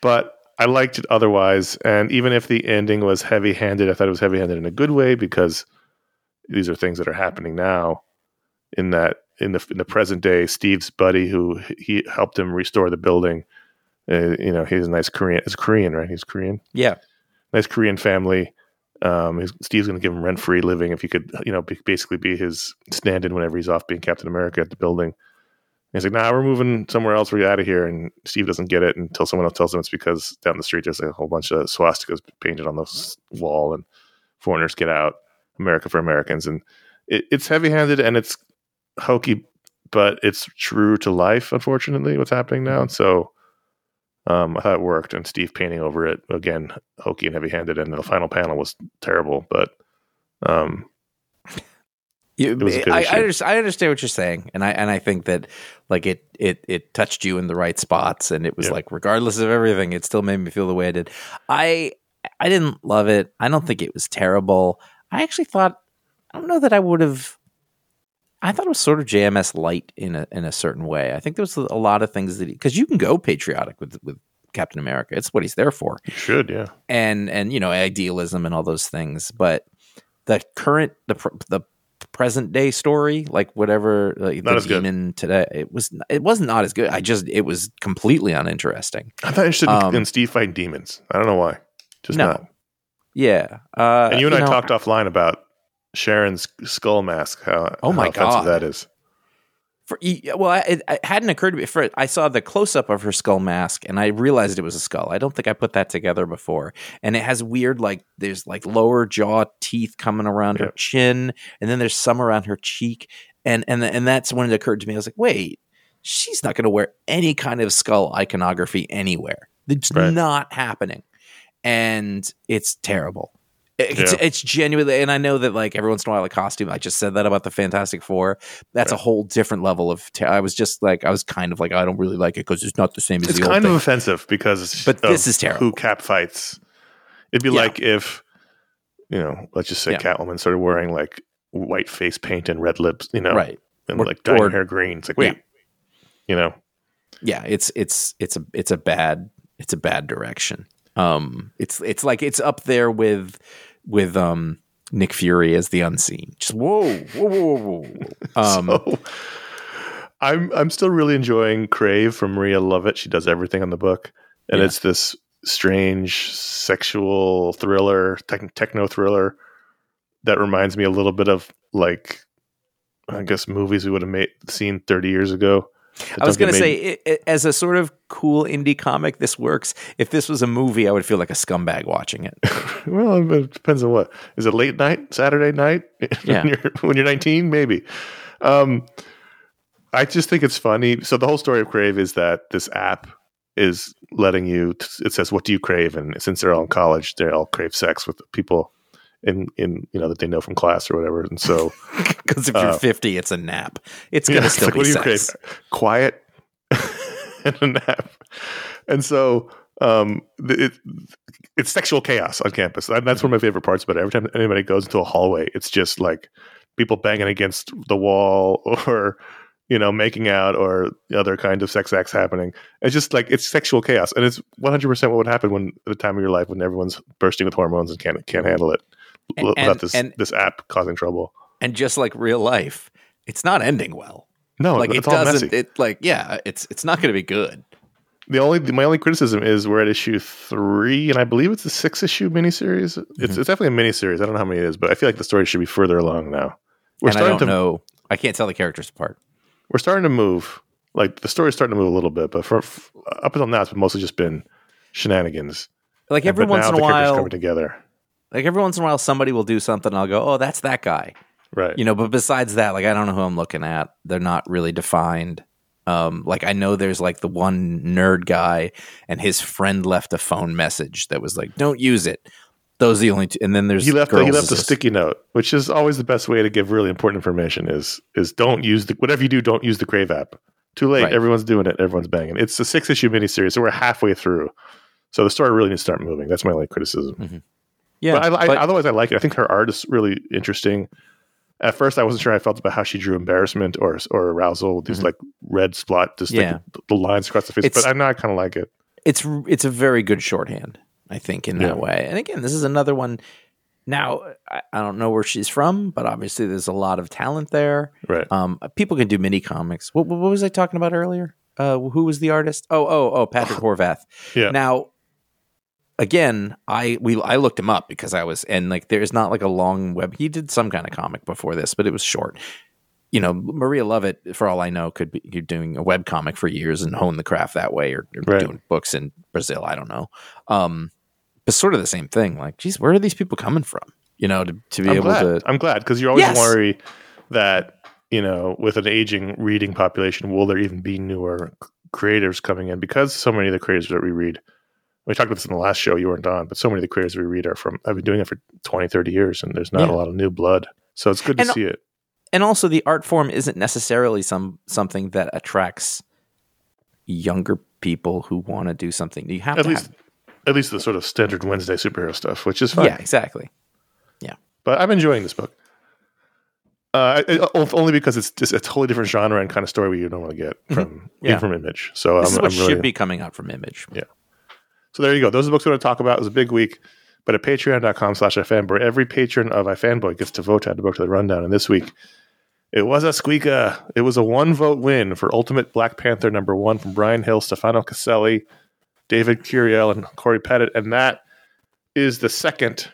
but I liked it otherwise. And even if the ending was heavy handed, I thought it was heavy handed in a good way because these are things that are happening now. In that, in the in the present day, Steve's buddy who he helped him restore the building. Uh, you know, he's a nice Korean. It's Korean, right? He's Korean. Yeah, Nice Korean family. Um, his, Steve's going to give him rent free living if he could, you know, be, basically be his stand in whenever he's off being Captain America at the building. And he's like, nah, we're moving somewhere else. We're out of here. And Steve doesn't get it until someone else tells him it's because down the street there's a whole bunch of swastikas painted on the wall and foreigners get out, America for Americans. And it, it's heavy handed and it's hokey, but it's true to life, unfortunately, what's happening now. So um, I thought it worked. And Steve painting over it, again, hokey and heavy handed. And the final panel was terrible, but um, You- was a good I. I, understand, I understand what you're saying, and I and I think that like it it it touched you in the right spots, and it was Yeah. like regardless of everything, it still made me feel the way I did. I I didn't love it. I don't think it was terrible. I actually thought I don't know that I would have I thought it was sort of JMS light in a in a certain way. I think there was a lot of things that because you can go patriotic with with Captain America. It's what he's there for. You should, yeah. And and you know idealism and all those things. But the current the the present day story, like whatever like Not the as good. today, it was it was not as good. I just it was completely uninteresting. I'm not interested Um, in, Steve fighting demons. I don't know why. Just No. not. Yeah. Uh, And you and I know, talked offline about Sharon's skull mask. How Oh my how God. that is. For, well, it, it hadn't occurred to me. For, I saw the close up of her skull mask, and I realized it was a skull. I don't think I put that together before. And it has weird, like there's like lower jaw teeth coming around her chin, and then there's some around her cheek, and and and that's when it occurred to me. I was like, wait, she's not going to wear any kind of skull iconography anywhere. It's Right. not happening, and it's terrible. It's, Yeah. it's genuinely, and I know that like every once in a while, a costume. I just said that about the Fantastic Four. That's a whole different level of. I was just like, I was kind of like, I don't really like it because it's not the same as It's the old It's kind of thing. offensive because But this is terrible. Who Cap fights? It'd be Yeah. like if you know, let's just say Yeah. Catwoman started wearing like white face paint and red lips, you know, right? and Or- like dyeing or- hair green. It's like, wait, you know, Yeah, it's it's it's a it's a bad it's a bad direction. Um, it's it's like it's up there with with um Nick Fury as the unseen. Just whoa whoa whoa whoa. whoa. Um, so I'm I'm still really enjoying Crave from Maria Llovet. She does everything on the book, and Yeah. it's this strange sexual thriller, tech, techno thriller that reminds me a little bit of like I guess movies we would have made seen 30 years ago. I was going to say, it, it, as a sort of cool indie comic, this works. If this was a movie, I would feel like a scumbag watching it. well, it depends on what is it late night, Saturday night Yeah. when you're when you're 19, maybe. Um, I just think it's funny. So the whole story of Crave is that this app is letting you. It says, "What do you crave?" And since they're all in college, they all crave sex with people in in you know that they know from class or whatever. And so Because if you're Uh, 50, it's a nap. It's going to Yeah, it's still like, be what do you sex. crave? Quiet and a nap. And so um, it, it's sexual chaos on campus. That- That's one of my favorite parts about it. Every time anybody goes into a hallway, it's just like people banging against the wall or you know making out or other kind of sex acts happening. It's just like it's sexual chaos, and it's 100 percent what would happen when at the time of your life when everyone's bursting with hormones and can't can't handle it And- and- this and- this app causing trouble. And just like real life, it's not ending well. No, like it doesn't. messy. It like yeah, it's it's not going to be good. The only my only criticism is we're at issue three, and I believe it's a six issue miniseries. Mm-hmm. It's it's definitely a miniseries. I don't know how many it is, but I feel like the story should be further along now. We're and I starting don't to know. I can't tell the characters apart. we're starting to move. Like the story's starting to move a little bit, but for, f up until now, it's mostly just been shenanigans. Like every but once now in a the characters while, coming together, like every once in a while, somebody will do something. and I'll go, oh, that's that guy. right? you know but besides that like i don't know who i'm looking at they're not really defined um like i know there's like the one nerd guy and his friend left a phone message that was like don't use it those are the only two and then there's he left a, he left a sticky note, which is always the best way to give really important information. Is is don't use the whatever you do, don't use the Crave app. Too late. Right. Everyone's doing it. Everyone's banging. It's a six issue miniseries, so we're halfway through. So the story really needs to start moving. That's my only criticism. Yeah but, I, I, but- otherwise, I like it. I think her art is really interesting. At first, I wasn't sure I felt about how she drew embarrassment or or arousal with these like red splot, just Mm-hmm. Yeah. like the lines across the face. It's- but I know I kind of like it. it's it's a very good shorthand i think in Yeah. that way and again this is another one now I, I don't know where she's from but obviously there's a lot of talent there Right. um people can do mini comics what, what was i talking about earlier uh who was the artist oh oh oh patrick horvath Yeah. now again i we i looked him up because i was and like there's not like a long web he did some kind of comic before this but it was short you know maria llovet for all i know could be you're doing a web comic for years and hone the craft that way or, or Right. doing books in brazil i don't know um but sort of the same thing like geez where are these people coming from you know to, to be I'm able glad. to I'm glad because you always Yes. worry that you know with an aging reading population, will there even be newer creators coming in? Because so many of the creators that we read, we talked about this in the last show. You weren't on, but so many of the creators we read are from. I've been doing it for 20, 30 years, and there's not Yeah. a lot of new blood. So it's good to And- see it. and also the art form isn't necessarily some something that attracts younger people who want to do something you have At to least, have, at least the sort of standard Wednesday superhero stuff, which is fine. yeah exactly Yeah, But I'm enjoying this book. Uh, only because it's just a totally different genre and kind of story we normally get from Mm-hmm. Yeah. from Image. So This I'm, is what I'm really, should be coming out from Image. Yeah. So there you go. Those are the books we're going to talk about. It was a big week. But at patreon.com slash ifanboy, every patron of ifanboy gets to vote to add the book to the rundown. And this week, it was a squeaker. It was a one vote win for Ultimate Black Panther number one from Bryan Hill, Stefano Caselli, David Curiel, and Corey Pettit. And that is the second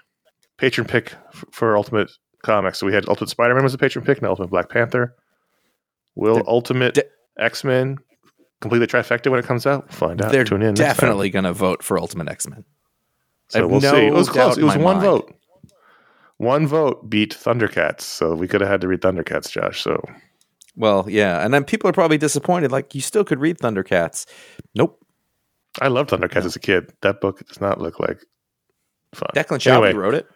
patron pick for Ultimate Comics. So we had Ultimate Spider Man was a patron pick, and Ultimate Black Panther. Will They're Ultimate X Men complete the trifecta when it comes out? We'll find out. They're Tune in. definitely going to vote for Ultimate X Men. So we'll no see. It was close. It was one mind. vote. One vote beat Thundercats. So we could have had to read Thundercats, Josh. So Well, yeah, and then people are probably disappointed. Like you still could read Thundercats. Nope. I loved Thundercats as a kid. That book does not look like fun. Declan Shalvey Anyway, wrote it.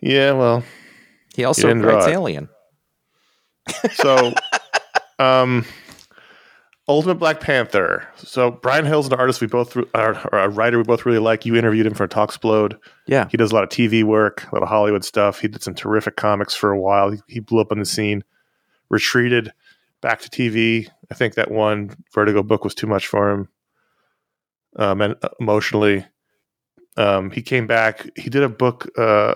Yeah, well, He also writes. Alien. so um Ultimate Black Panther. So Bryan Hill's an artist we both or a writer we both really like. You interviewed him for Talksplode. Yeah. He does a lot of TV work, a lot of Hollywood stuff. He did some terrific comics for a while. He, he blew up on the scene, retreated back to TV. I think that one Vertigo book was too much for him, um, and emotionally. Um, he came back. He did a book. Uh,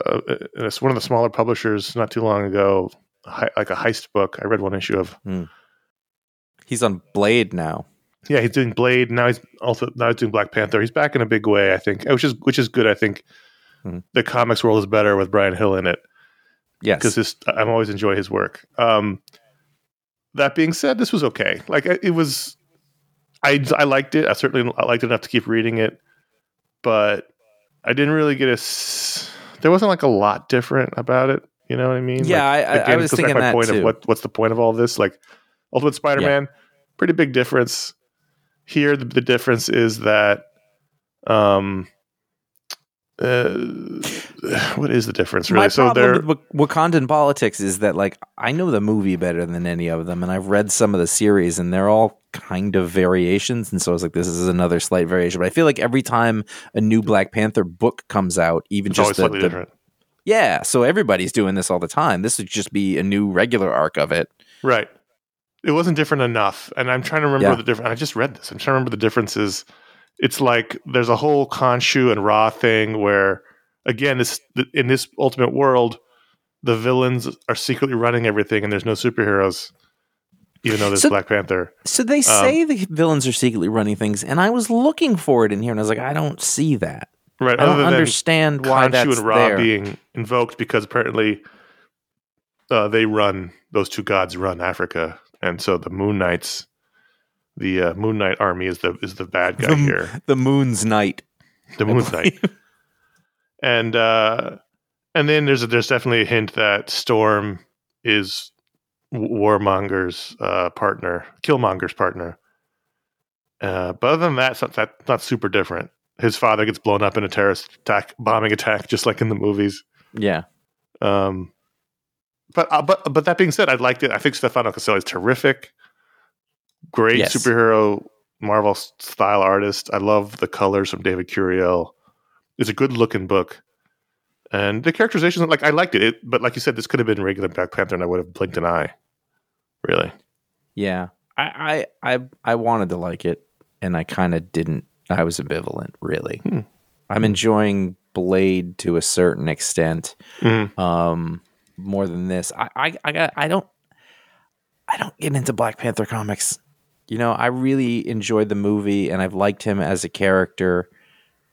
it's one of the smaller publishers not too long ago, hi- like a heist book. I read one issue of. He's on Blade now. Yeah, he's doing Blade. Now he's also now he's doing Black Panther. He's back in a big way, I think, which is which is good. I think Mhm. the comics world is better with Bryan Hill in it Yes. because I'm always enjoy his work. Um, that being said, this was okay. Like it was, I I liked it. I certainly I liked it enough to keep reading it, but I didn't really get a. s- There wasn't like a lot different about it. You know what I mean? Yeah, Like, I- I- I was thinking my that point too. of what what's the point of all this? Like Ultimate Spider-Man, pretty big difference. Here, the, the difference is that, um, uh, what is the difference really? My so with Wak- Wakandan politics is that like I know the movie better than any of them, and I've read some of the series, and they're all kind of variations. And so I was like, this is another slight variation. But I feel like every time a new Black Panther book comes out, even it's just the, slightly the- different. yeah, so everybody's doing this all the time. This would just be a new regular arc of it. Right. It wasn't different enough. And I'm trying to remember Yeah. the difference. I just read this. I'm trying to remember the differences. It's like there's a whole Khonshu and Ra thing where, again, this in this ultimate world, the villains are secretly running everything and there's no superheroes, even though there's So- Black Panther. So they say the villains are secretly running things, and I was looking for it in here, and I was like, I don't see that. Right. I don't than understand why Khonshu that's and Ra there. being invoked because apparently uh, they run, those two gods run Africa. And so the Moon Knights, the uh, Moon Knight army is the is the bad guy The- here. the Moon's Night. the Moon's Knight. and uh, and then there's a, there's definitely a hint that Storm is Warmonger's uh, partner, Killmonger's partner. Uh, but other than that, it's not, that, not super different. His father gets blown up in a terrorist attack, bombing attack, just like in the movies. Yeah. Um, but uh, but but that being said, I liked it. I think Stefano Caselli is terrific. Great Yes. superhero Marvel style artist. I love the colors from David Curiel. It's a good looking book, and the characterization like I liked it. it. But like you said, this could have been regular Black Panther, and I would have blinked an eye. Really, Yeah. I I I, I wanted to like it and I kind of didn't. I was ambivalent, really. Hmm. I'm enjoying Blade to a certain extent. Mhm. Um more than this. I I I got I don't I don't get into Black Panther comics. You know, I really enjoyed the movie and I've liked him as a character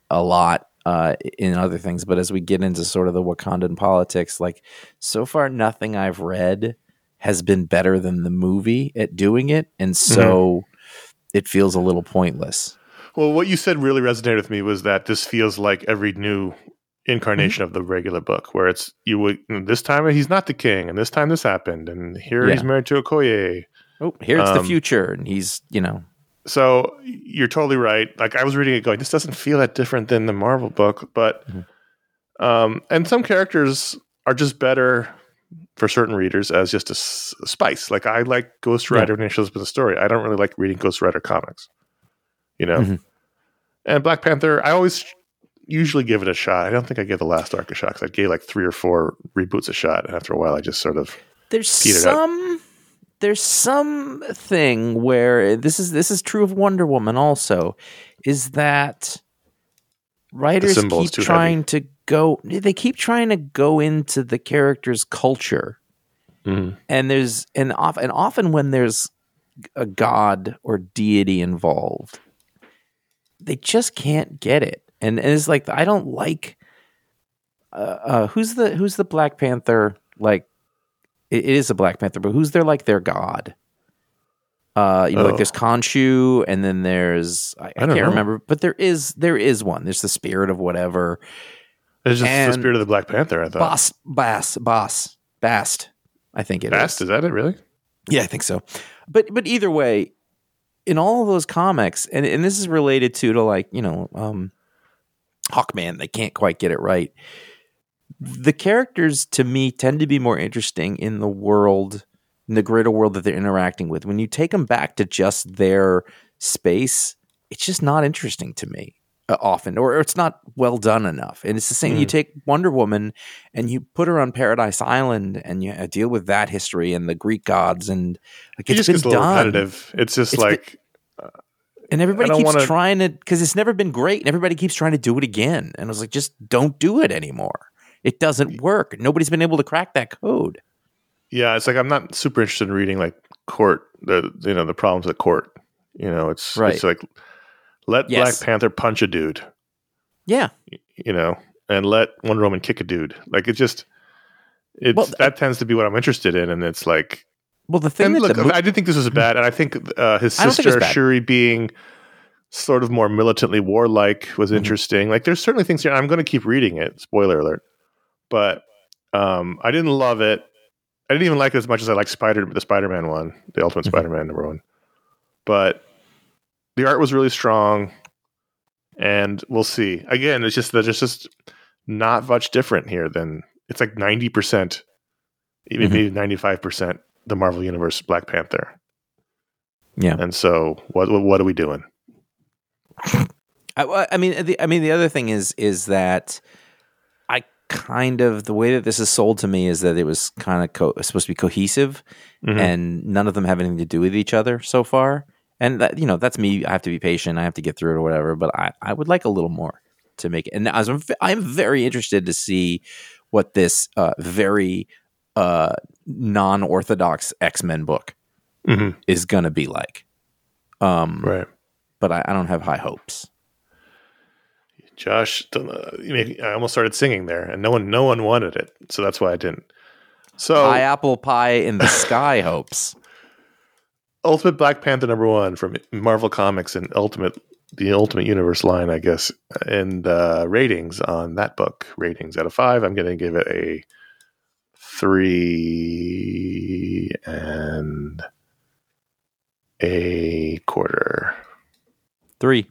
a lot uh, in other things. But as we get into sort of the Wakandan politics, like so far, nothing I've read has been better than the movie at doing it. And so it feels a little pointless. Well, what you said really resonated with me was that this feels like every new incarnation of the regular book, where it's you would this time he's not the king, and this time this happened, and here he's married to Okoye. Oh, here's the Um, future. And he's, you know, So you're totally right. Like I was reading it, going, this doesn't feel that different than the Marvel book, but um, and some characters are just better for certain readers as just a, s- a spice. Like I like Ghost Rider when it shows up in the story. I don't really like reading Ghost Rider comics, you know. Mhm. And Black Panther, I always usually give it a shot. I don't think I gave the last arc a shot because I gave like three or four reboots a shot, and after a while, I just sort of There's some there's some thing where this is this is true of Wonder Woman also is that writers keep trying to go they keep trying to go into the character's culture Mhm. and there's and often and often when there's a god or deity involved they just can't get it and, and it's like i don't like uh, uh who's the who's the black panther like it, it is a black panther but who's their like their god uh you know Oh. like there's Khonshu and then there's i, I, don't can't know. remember but there is there is one there's the spirit of whatever It's just the spirit of the Black Panther. I thought. boss bass boss bast i think it is. Bast, is that it? Really? Yeah, I think so. But but either way, in all of those comics, and, and this is related to to like, you know, um Hawkman, they can't quite get it right. The characters to me tend to be more interesting in the world, in the greater world that they're interacting with. When you take them back to just their space, it's just not interesting to me uh, often, or, or it's not well done enough. And it's the same. You take Wonder Woman and you put her on Paradise Island, and you uh, deal with that history and the Greek gods, and like It it's just gets a been little done. repetitive. It's just It's been- like And everybody keeps wanna- trying to because it's never been great, and everybody keeps trying to do it again. And I was like, just don't do it anymore. It doesn't work. Nobody's been able to crack that code. yeah, it's like I'm not super interested in reading like court the you know the problems at court. You know, it's Right. it's like let Yes. Black Panther punch a dude. Yeah, you know, and let Wonder Woman kick a dude. Like it just, it's Well, that tends to be what I'm interested in, and it's like, Well, the thing and that look, I did think this was bad, and I think uh, his don't think sister. Shuri being sort of more militantly warlike was Mhm. interesting. Like there's certainly things here. I'm going to keep reading it. Spoiler alert, but um, I didn't love it. I didn't even like it as much as I like Spider the Spider-Man one, the Ultimate Mhm. Spider-Man number one. But the art was really strong, and we'll see. Again, it's just that it's just not much different here than it's like ninety percent, even maybe ninety five percent the Marvel Universe Black Panther. Yeah. And so what what, what are we doing? I- I, mean, the, I mean, the other thing is is that I kind of the way that this is sold to me is that it was kind of co- supposed to be cohesive, Mhm. and none of them have anything to do with each other so far. And that you know, that's me. I have to be patient. I have to get through it or whatever. But I, I would like a little more to make it. And as I'm, I'm very interested to see what this uh, very uh, non-orthodox X Men book Mhm. is going to be like. Um, Right. But I, I don't have high hopes. Josh, don't, you make, I almost started singing there, and no one, no one wanted it, so that's why I didn't. So, High apple pie in the sky hopes. Ultimate Black Panther number one from Marvel Comics and Ultimate, the Ultimate Universe line, I guess, and uh, ratings on that book. Ratings out of five, I'm going to give it a three and a quarter. Three.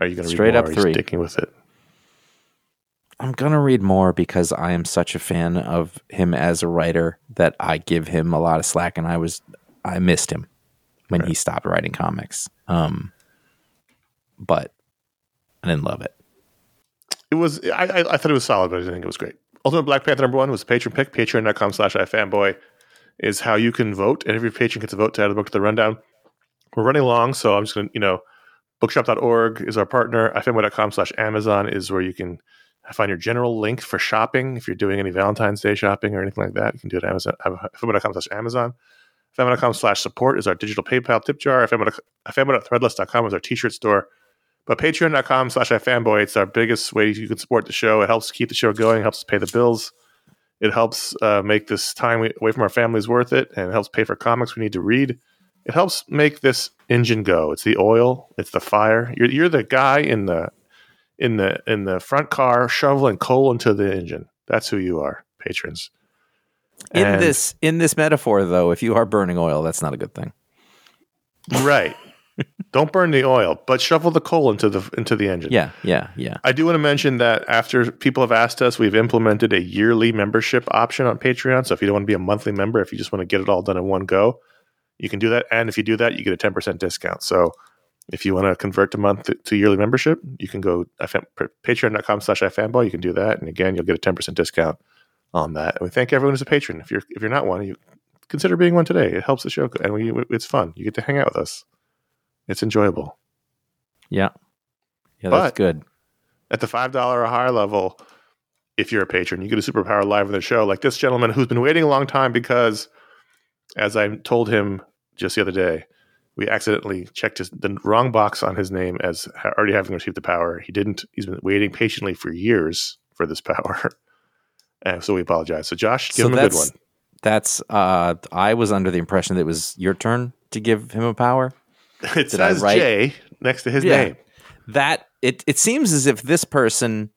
Are you going to Straight read more? up or are you three. Sticking with it. I'm gonna read more because I am such a fan of him as a writer that I give him a lot of slack, and I was I missed him when he stopped writing comics. Um, but I didn't love it. It was I, I, I thought it was solid, but I didn't think it was great. Ultimate Black Panther number one was a patron pick. Patreon.com slash ifanboy is how you can vote, and every patron gets a vote to add a book to the rundown. We're running long, so I'm just gonna, you know, bookshop.org is our partner. ifanboy.com slash Amazon is where you can find your general link for shopping. If you're doing any Valentine's Day shopping or anything like that, you can do it at Amazon. Uh, ifanboy.com slash Amazon. ifanboy.com slash support is our digital PayPal tip jar. ifanboy.threadless.com is our t-shirt store. But patreon.com slash ifanboy, it's our biggest way you can support the show. It helps keep the show going, helps pay the bills. It helps uh, make this time away from our families worth it, and it helps pay for comics we need to read. It helps make this engine go. It's the oil, it's the fire. You're, you're the guy in the in the in the front car shoveling coal into the engine. That's who you are, patrons. In And- this in this metaphor, though, if you are burning oil, that's not a good thing. right? Don't burn the oil, but shovel the coal into the into the engine. Yeah, yeah, yeah. I do want to mention that after people have asked us, we've implemented a yearly membership option on Patreon. So if you don't want to be a monthly member, if you just want to get it all done in one go, you can do that. And if you do that, you get a 10% discount. So if you want to convert to month to yearly membership, you can go patreon.com slash ifanboy. You can do that. And again, you'll get a 10% discount on that. And we thank everyone who's a patron. If you're if you're not one, you consider being one today. It helps the show, and we it's fun. You get to hang out with us. It's enjoyable. Yeah. Yeah, that's good. At the five dollar or higher level, if you're a patron, you get a superpower live in the show, like this gentleman who's been waiting a long time because, as I told him just the other day, we accidentally checked his, the wrong box on his name as already having received the power. He didn't. He's been waiting patiently for years for this power, and so we apologize. So Josh, give so him a good one. that's uh I was under the impression that it was your turn to give him a power. It did says J next to his Yeah. name. That it it seems as if this person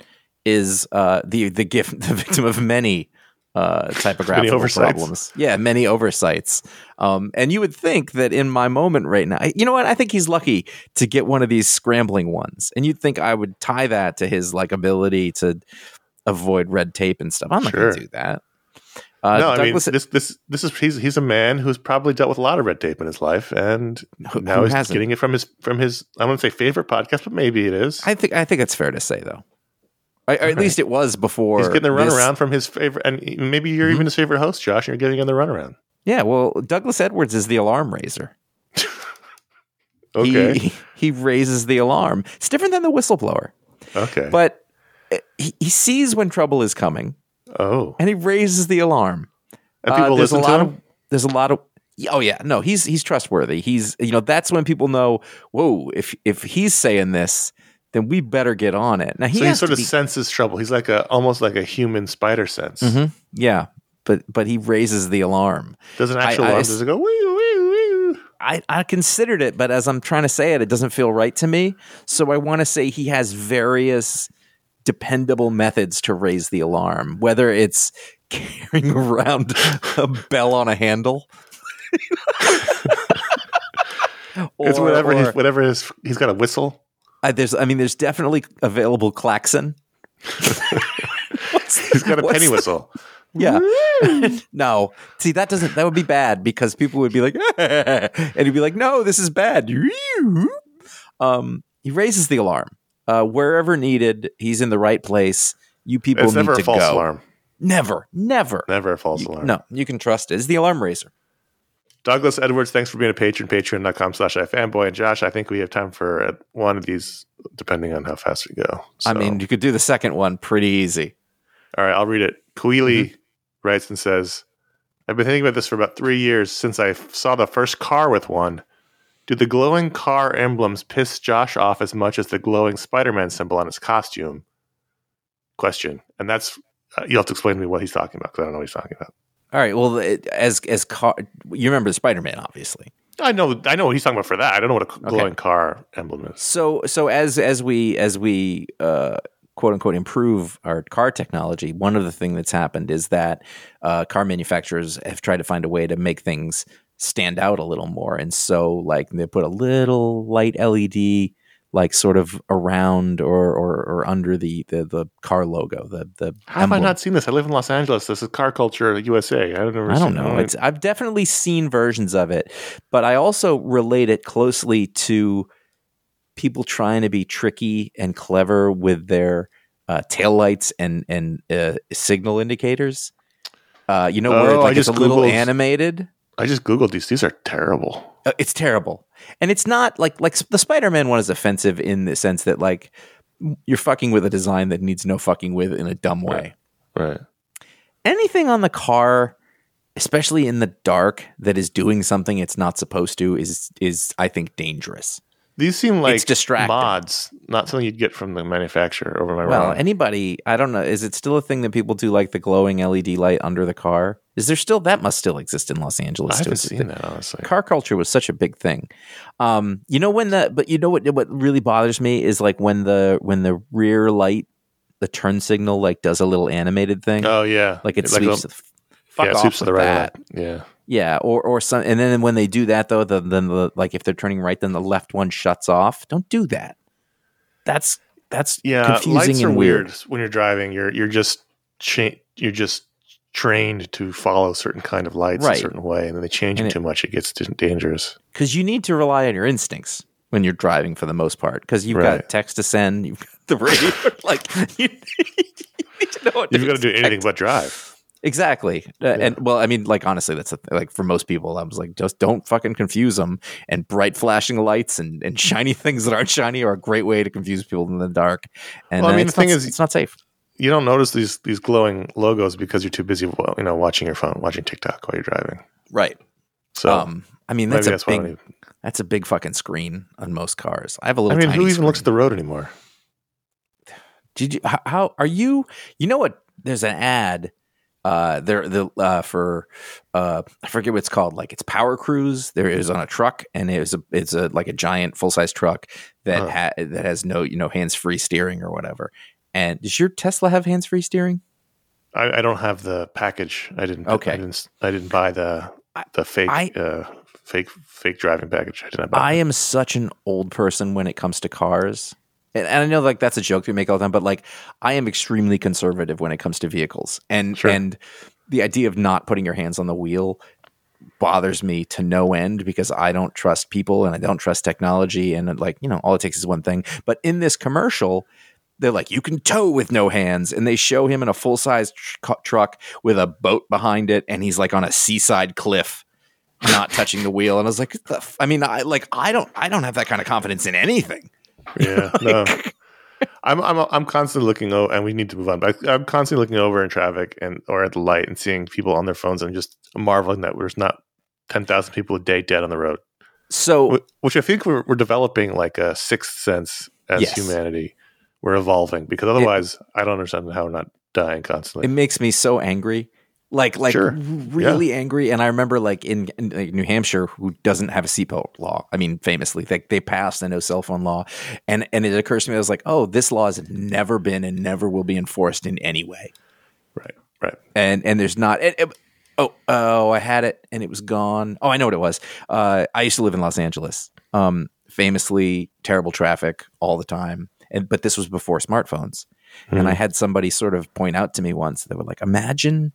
is uh the the gift the victim of many uh typographical oversights. problems. Yeah, many oversights. Um and you would think that in my moment right now, you know what? I think he's lucky to get one of these scrambling ones. And you'd think I would tie that to his like ability to avoid red tape and stuff. I'm not Sure. going to do that. Uh, no, I mean this. This this is he's he's a man who's probably dealt with a lot of red tape in his life, and Who- now who he's hasn't? getting it from his from his. I wouldn't say favorite podcast, but maybe it is. I think I think it's fair to say though. I, or at least it was before. he's getting the this- runaround from his favorite, and maybe you're Mm-hmm. even his favorite host, Josh. And you're getting him the runaround. Yeah, well, Douglas Edwards is the alarm raiser. Okay, He, he raises the alarm. It's different than the whistleblower, okay. but uh, he, he sees when trouble is coming oh, and he raises the alarm. and Uh, people there's a lot to of there's a lot of oh yeah no he's he's trustworthy. He's you know that's when people know whoa if if he's saying this then we better get on it. Now he so he sort of be- senses trouble. He's like a almost like a human spider sense. Mhm. yeah, but but he raises the alarm. Does an I- actual I- alarm? Does it go? Wee, wee, wee? I, I considered it, but as I'm trying to say it, it doesn't feel right to me. So I want to say he has various dependable methods to raise the alarm, whether it's carrying around a bell on a handle. It's Or- whatever. or- his, whatever his. He's got a whistle. uh, there's, I mean, there's definitely available klaxon. He's got a penny the- whistle. Yeah. no. See, that doesn't, that would be bad because people would be like, and he'd be like, no, this is bad. Um, he raises the alarm. Uh, wherever needed, he's in the right place. You people It's need never to a false go. alarm. Never, never. Never a false You- alarm. no, you can trust it. It's the alarm raiser. Douglas Edwards, thanks for being a patron. Patreon.com slash ifanboy. And Josh, I think we have time for uh, one of these, depending on how fast we go. I mean, you could do the second one pretty easy. all right, I'll read it. Kwilli Mm-hmm. writes and says, I've been thinking about this for about three years since I saw the first car with one. Do the glowing car emblems piss Josh off as much as the glowing Spider Man symbol on his costume? Question. And that's, uh, you'll have to explain to me what he's talking about because I don't know what he's talking about. All right. Well, it, as as car, you remember the Spider Man, obviously. I know, I know what he's talking about for that. I don't know what a glowing car emblem is. So so as as we as we uh, quote unquote improve our car technology, one of the thing that's happened is that uh, car manufacturers have tried to find a way to make things stand out a little more, and so like they put a little light LED like sort of around or or, or under the, the the car logo the the How have I not seen this? I live in Los Angeles. This is car culture USA. I don't know. I don't know. It's I've definitely seen versions of it, but I also relate it closely to people trying to be tricky and clever with their uh, taillights and and uh, signal indicators. Uh, you know where Oh, I like it's a just little animated. I just googled these. These are terrible. Uh, it's terrible, and it's not like like the Spider Man one is offensive in the sense that like you're fucking with a design that needs no fucking with in a dumb way. Right. anything on the car especially in the dark that is doing something it's not supposed to is is i think dangerous These seem like distracting. mods, not something you'd get from the manufacturer. Over my well wrong? anybody i don't know is it still a thing that people do like the glowing led light under the car is there still that must still exist in los angeles I haven't It's- seen that honestly. car culture was such a big thing um you know when the but you know what what really bothers me is like when the when the rear light the turn signal like does a little animated thing Oh yeah, like it Like sweeps a- the fuck yeah, it off sweeps to the right. that. that. Yeah, Yeah, or or some, and then when they do that though, the, then the like if they're turning right, then the left one shuts off. Don't do that. That's that's yeah. confusing lights are and weird. weird. when you're driving. You're you're just cha- you're just trained to follow certain kind of lights Right. a certain way, and then they change And it- too much. It gets dangerous. because you need to rely on your instincts when you're driving for the most part. Because you've Right. got text to send, you've got the radio, like you, you need to know what You've got to do anything but drive. Exactly. Uh, And well, I mean, like honestly, that's a, like for most people, I was like, just don't fucking confuse them. And bright flashing lights and, and shiny things that aren't shiny are a great way to confuse people in the dark. And Well, I uh, mean, it's the thing not- is- it's not safe. You don't notice these these glowing logos because you're too busy, you know, watching your phone, watching TikTok while you're driving. Right. So um, I mean, that's a that's big, that's a big fucking screen on most cars. I have a little. I mean, who even looks at the road anymore? Did you? How, how are you? You know what? There's an ad. Uh, there the uh for uh I forget what it's called. Like it's Power Cruise. There is on a truck, and it's a it's a like a giant full size truck that Huh. ha- that has no you know hands free steering or whatever. And does your Tesla have hands free steering? I, I don't have the package. I didn't. Okay. I didn't. I didn't buy the the fake I- uh, fake fake driving package. I didn't buy. I am such an old person when it comes to cars. And, I know like that's a joke we make all the time, but like I am extremely conservative when it comes to vehicles. And Sure. and the idea of not putting your hands on the wheel bothers me to no end because I don't trust people and I don't trust technology and like, you know, all it takes is one thing. But in this commercial, they're like, you can tow with no hands. And they show him in a full size tr- truck with a boat behind it. And he's like on a seaside cliff, not touching the wheel. And I was like, I mean, I like, I don't, I don't have that kind of confidence in anything. Yeah, no. I'm I'm I'm constantly looking over, and we need to move on. But I, I'm constantly looking over in traffic and or at the light and seeing people on their phones and just marveling that there's not ten thousand people a day dead on the road. So Which I think we're we're developing like a sixth sense as Yes. humanity. We're evolving because otherwise, I don't understand how we're not dying constantly. it makes me so angry like like Sure. really angry. And i remember like in, in like, new hampshire who doesn't have a seatbelt law i mean famously they, they passed a no cell phone law. And and it occurs to me i was like oh this law has never been and never will be enforced in any way. Right, right. and and there's not it, it- oh oh i had it and it was gone. Oh i know what it was. Uh i used to live in los angeles. Um famously terrible traffic all the time. And but this was before smartphones. And i had somebody sort of point out to me once they were like imagine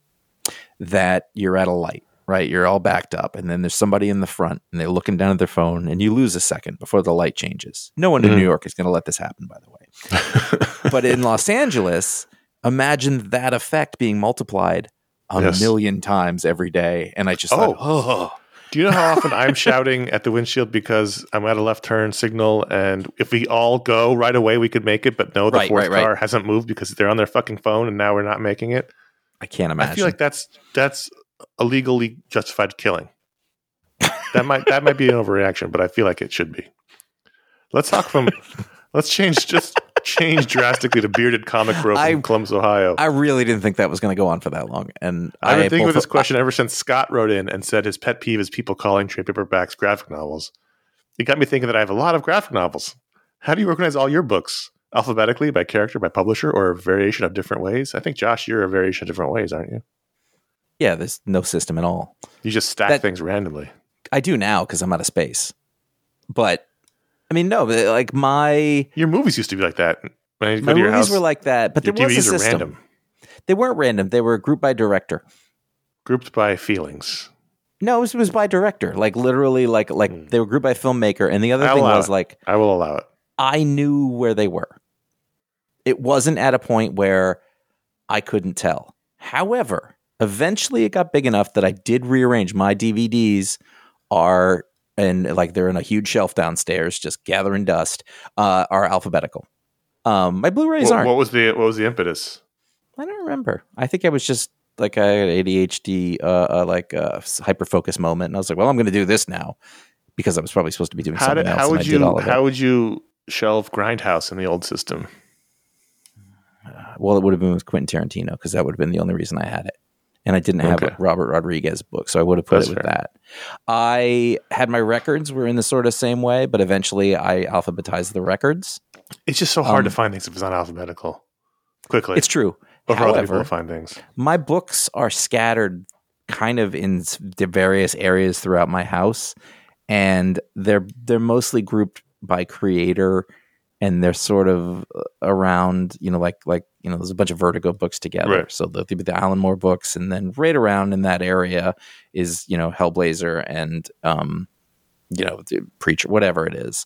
that you're at a light right you're all backed up and then there's somebody in the front and they're looking down at their phone and you lose a second before the light changes no one in mm-hmm. new york is going to let this happen by the way but in Los Angeles, imagine that effect being multiplied a Yes. million times every day. And I just thought, oh, Do you know how often I'm shouting at the windshield because I'm at a left turn signal, and if we all go right away, we could make it, but no, the Right, fourth right, right. car hasn't moved because they're on their fucking phone, and now we're not making it. I can't imagine. I feel like that's that's a legally justified killing. That might that might be an overreaction, but I feel like it should be. Let's talk from. let's change just change drastically to bearded comic bro from I- Columbus, Ohio. I really didn't think that was going to go on for that long. And I've been I thinking with this question ever since Scott wrote in and said his pet peeve is people calling trade paperbacks graphic novels. It got me thinking that I have a lot of graphic novels. How do you organize all your books? Alphabetically, by character, by publisher, or a variation of different ways? I think, Josh, you're a variation of different ways, aren't you? yeah, there's no system at all. You just stack That- things randomly. I do now because I'm out of space. But I mean, no, but, like my Your movies used to be like that. When I go my to your movies house, were like that, but there was a DVDs system. random, They weren't random. They were grouped by director. grouped by feelings. No, it was, it was by director. Like literally, like like hmm. they were grouped by filmmaker. And the other thing was it. like I will allow it. I knew where they were. It wasn't at a point where I couldn't tell. However, eventually it got big enough that I did rearrange my DVDs are and like they're in a huge shelf downstairs just gathering dust uh, are alphabetical. Um, my Blu-rays What, aren't. what was the what was the impetus? I don't remember. I think I was just like I had ADHD, uh, uh, like uh, hyper focus moment, and I was like, "Well, I'm going to do this now," because I was probably supposed to be doing How something did else. how would you all of it. how would you shelve Grindhouse in the old system? Well, it would have been with Quentin Tarantino because that would have been the only reason I had it. And I didn't have Okay. a Robert Rodriguez book, so I would have put That's it with fair. that. I had my records were in the sort of same way, but eventually I alphabetized the records. It's just so hard to Um, find things if it's not alphabetical. Quickly, It's true. Or for other people However, find things. my books are scattered kind of in the various areas throughout my house, and they're they're mostly grouped by creator, and they're sort of uh, around you know like like you know there's a bunch of Vertigo books together, Right. so the the Alan Moore books, and then right around in that area is you know Hellblazer and um you know the Preacher whatever it is.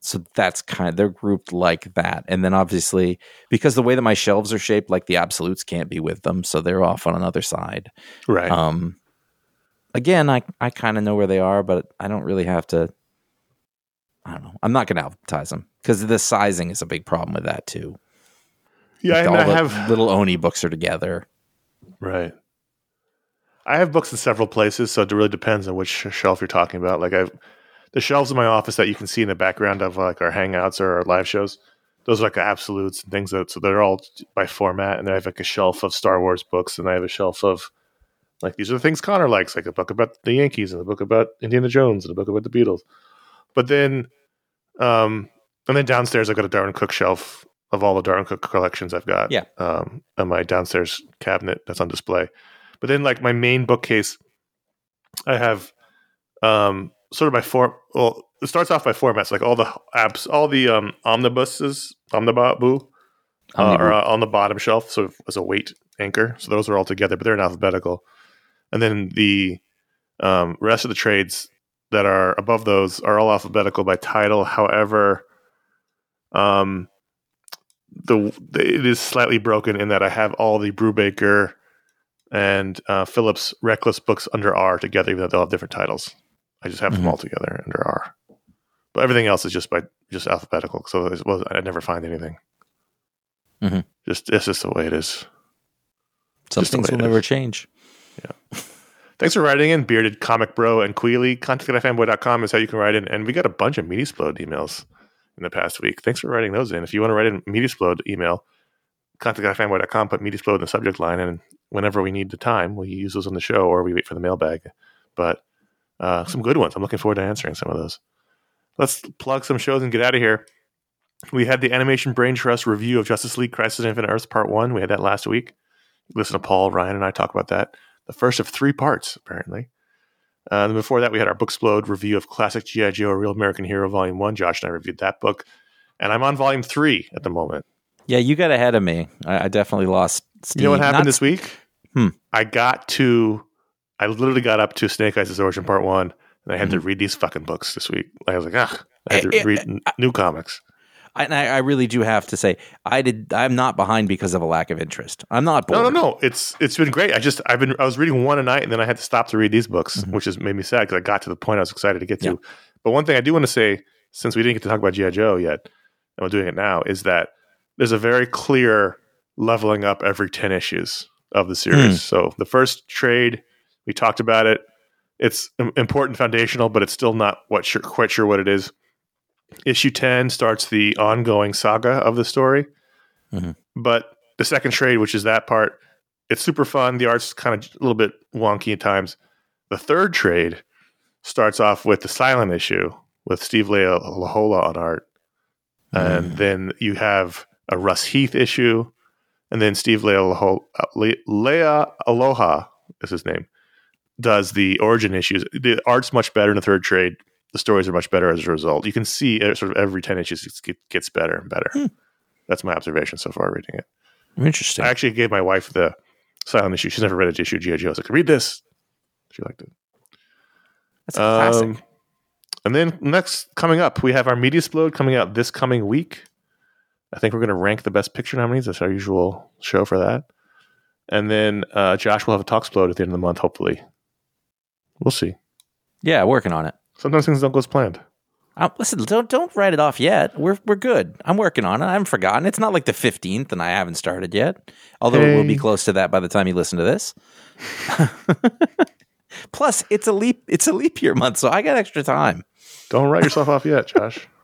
So that's kind of they're grouped like that. And then obviously because the way that my shelves are shaped, like the absolutes can't be with them, so they're off on another side. Right. Um again, I I kind of know where they are, but I don't really have to I don't know. I'm not going to advertise them because the sizing is a big problem with that too. yeah, Like, and all I the have little Oni books are together. right. I have books in several places, so it really depends on which shelf you're talking about. Like I've the shelves in my office that you can see in the background of like our hangouts or our live shows. Those are like the absolutes and things that so they're all by format, and then I have like a shelf of Star Wars books, and I have a shelf of like these are the things Conor likes, like a book about the Yankees and a book about Indiana Jones and a book about the Beatles. But then, um, and then downstairs I've got a Darwyn Cooke shelf of all the Darwyn Cooke collections I've got. Yeah. Um, on my downstairs cabinet that's on display. But then, like my main bookcase, I have um sort of my form. Well, it starts off by formats, like all the apps, all the um omnibuses, omnibu, uh, are uh, on the bottom shelf, sort of as a weight anchor. So those are all together, but they're in alphabetical. And then the um, rest of the trades that are above those are all alphabetical by title. However, um, the, the it is slightly broken in that I have all the Brubaker and uh, Phillips Reckless books under R together, even though they'll have different titles. I just have them Mhm. all together under R. But everything else is just by just alphabetical. So it was, I never find anything. Mm-hmm. Just it's just the way it is. Some Just things will never is. change. Thanks for writing in, Bearded Comic Bro and Kwilli. Contact at fanboy.com is how you can write in. And we got a bunch of Media Explode emails in the past week. Thanks for writing those in. If you want to write in Media Explode email, contact at fanboy.com, put Media Explode in the subject line, and whenever we need the time, we use those on the show or we wait for the mailbag. But uh, some good ones. I'm looking forward to answering some of those. Let's plug some shows and get out of here. We had the Animation Brain Trust review of Justice League Crisis Infinite Earths Part 1. We had that last week. Listen to Paul, Ryan, and I talk about that. The first of three parts, apparently. Uh, and before that, we had our Booksplode review of Classic G.I. Joe, A Real American Hero, Volume 1. Josh and I reviewed that book. And I'm on Volume 3 at the moment. Yeah, you got ahead of me. I, I definitely lost. Steam. You know what happened Not- this week? Hmm. I got to, I literally got up to Snake Eyes' Origin Part 1, and I had to read these fucking books this week. I was like, ah, I had to Mm-hmm. Eh, eh, read new comics. I, and I, I really do have to say, I did. I'm not behind because of a lack of interest. I'm not bored. No, no, no. It's it's been great. I just I've been I was reading one a night and then I had to stop to read these books, Mhm. which has made me sad because I got to the point I was excited to get to. Yeah. But one thing I do want to say, since we didn't get to talk about GI Joe yet, and we're doing it now, is that there's a very clear leveling up every ten issues of the series. Hmm. So the first trade, we talked about it. It's important, foundational, but it's still not what sure, quite sure what it is. Issue ten starts the ongoing saga of the story. Mhm. But the second trade, which is that part, it's super fun. The art's kind of a little bit wonky at times. The third trade starts off with the silent issue with Steve Leialoha on art. And then you have a Russ Heath issue. And then Steve Lea, Laho- Le- Lea Aloha is his name, does the origin issues. The art's much better in the third trade. The stories are much better as a result. You can see uh, sort of every 10 issues gets better and better. Hmm. That's my observation so far reading it. Interesting. I actually gave my wife the silent issue. She's never read an issue of G.I. Joe. I was like, read this. She liked it. That's a classic. Um, and then next coming up, we have our Media Explode coming out this coming week. I think we're going to rank the best picture nominees. That's our usual show for that. And then uh, Josh will have a talk explode at the end of the month, hopefully. We'll see. yeah, working on it. Sometimes things don't go as planned. Uh, listen, don't don't write it off yet. We're we're good. I'm working on it. I haven't forgotten. It's not like the 15th, and I haven't started yet. Although it will be close to that by the time you listen to this. Plus, it's a leap. It's a leap year month, so I got extra time. Don't write yourself off yet, Josh.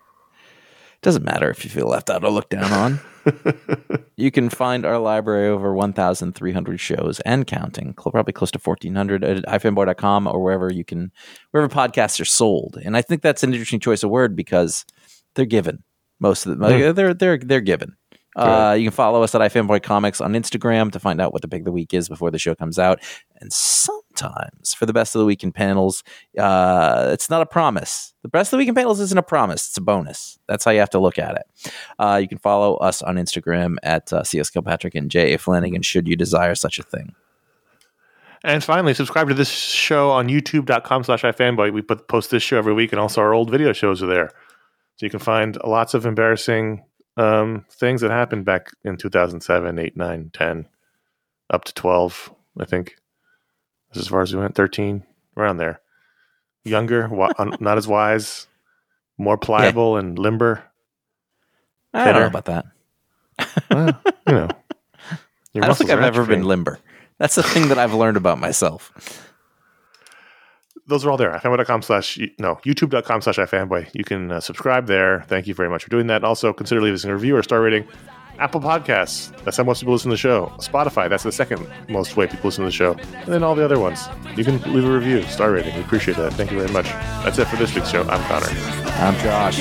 Doesn't matter if you feel left out or looked down on. you can find our library over 1,300 shows and counting, probably close to 1,400 at ifanboy.com or wherever you can, wherever podcasts are sold. And I think that's an interesting choice of word because they're given. Most of them, they're they're they're given. Uh, you can follow us at iFanboy Comics on Instagram to find out what the pick of the week is before the show comes out. And sometimes for the best of the weekend panels, uh, it's not a promise. The best of the weekend panels isn't a promise; it's a bonus. That's how you have to look at it. Uh, you can follow us on Instagram at uh, CS Kilpatrick and J A Flanagan. Should you desire such a thing? And finally, subscribe to this show on youtube.com slash ifanboy. We put, post this show every week, and also our old video shows are there. So So you can find lots of embarrassing um, things that happened back in 2007, 8, 9, 10, up to 12, I think. That's as far as we went, 13, around there. Younger, not as wise, more pliable and limber. I don't know about that. Well, you know. I don't think I've ever been limber. That's the thing that I've learned about myself. those are all there. ifanboy.com slash, no, youtube.com slash ifanboy. You can uh, subscribe there. Thank you very much for doing that. Also, consider leaving us a review or star rating. Apple Podcasts, that's how most people listen to the show. Spotify, that's the second most way people listen to the show. And then all the other ones. You can leave a review, star rating. We appreciate that. Thank you very much. That's it for this week's show. I'm Conor. I'm Josh.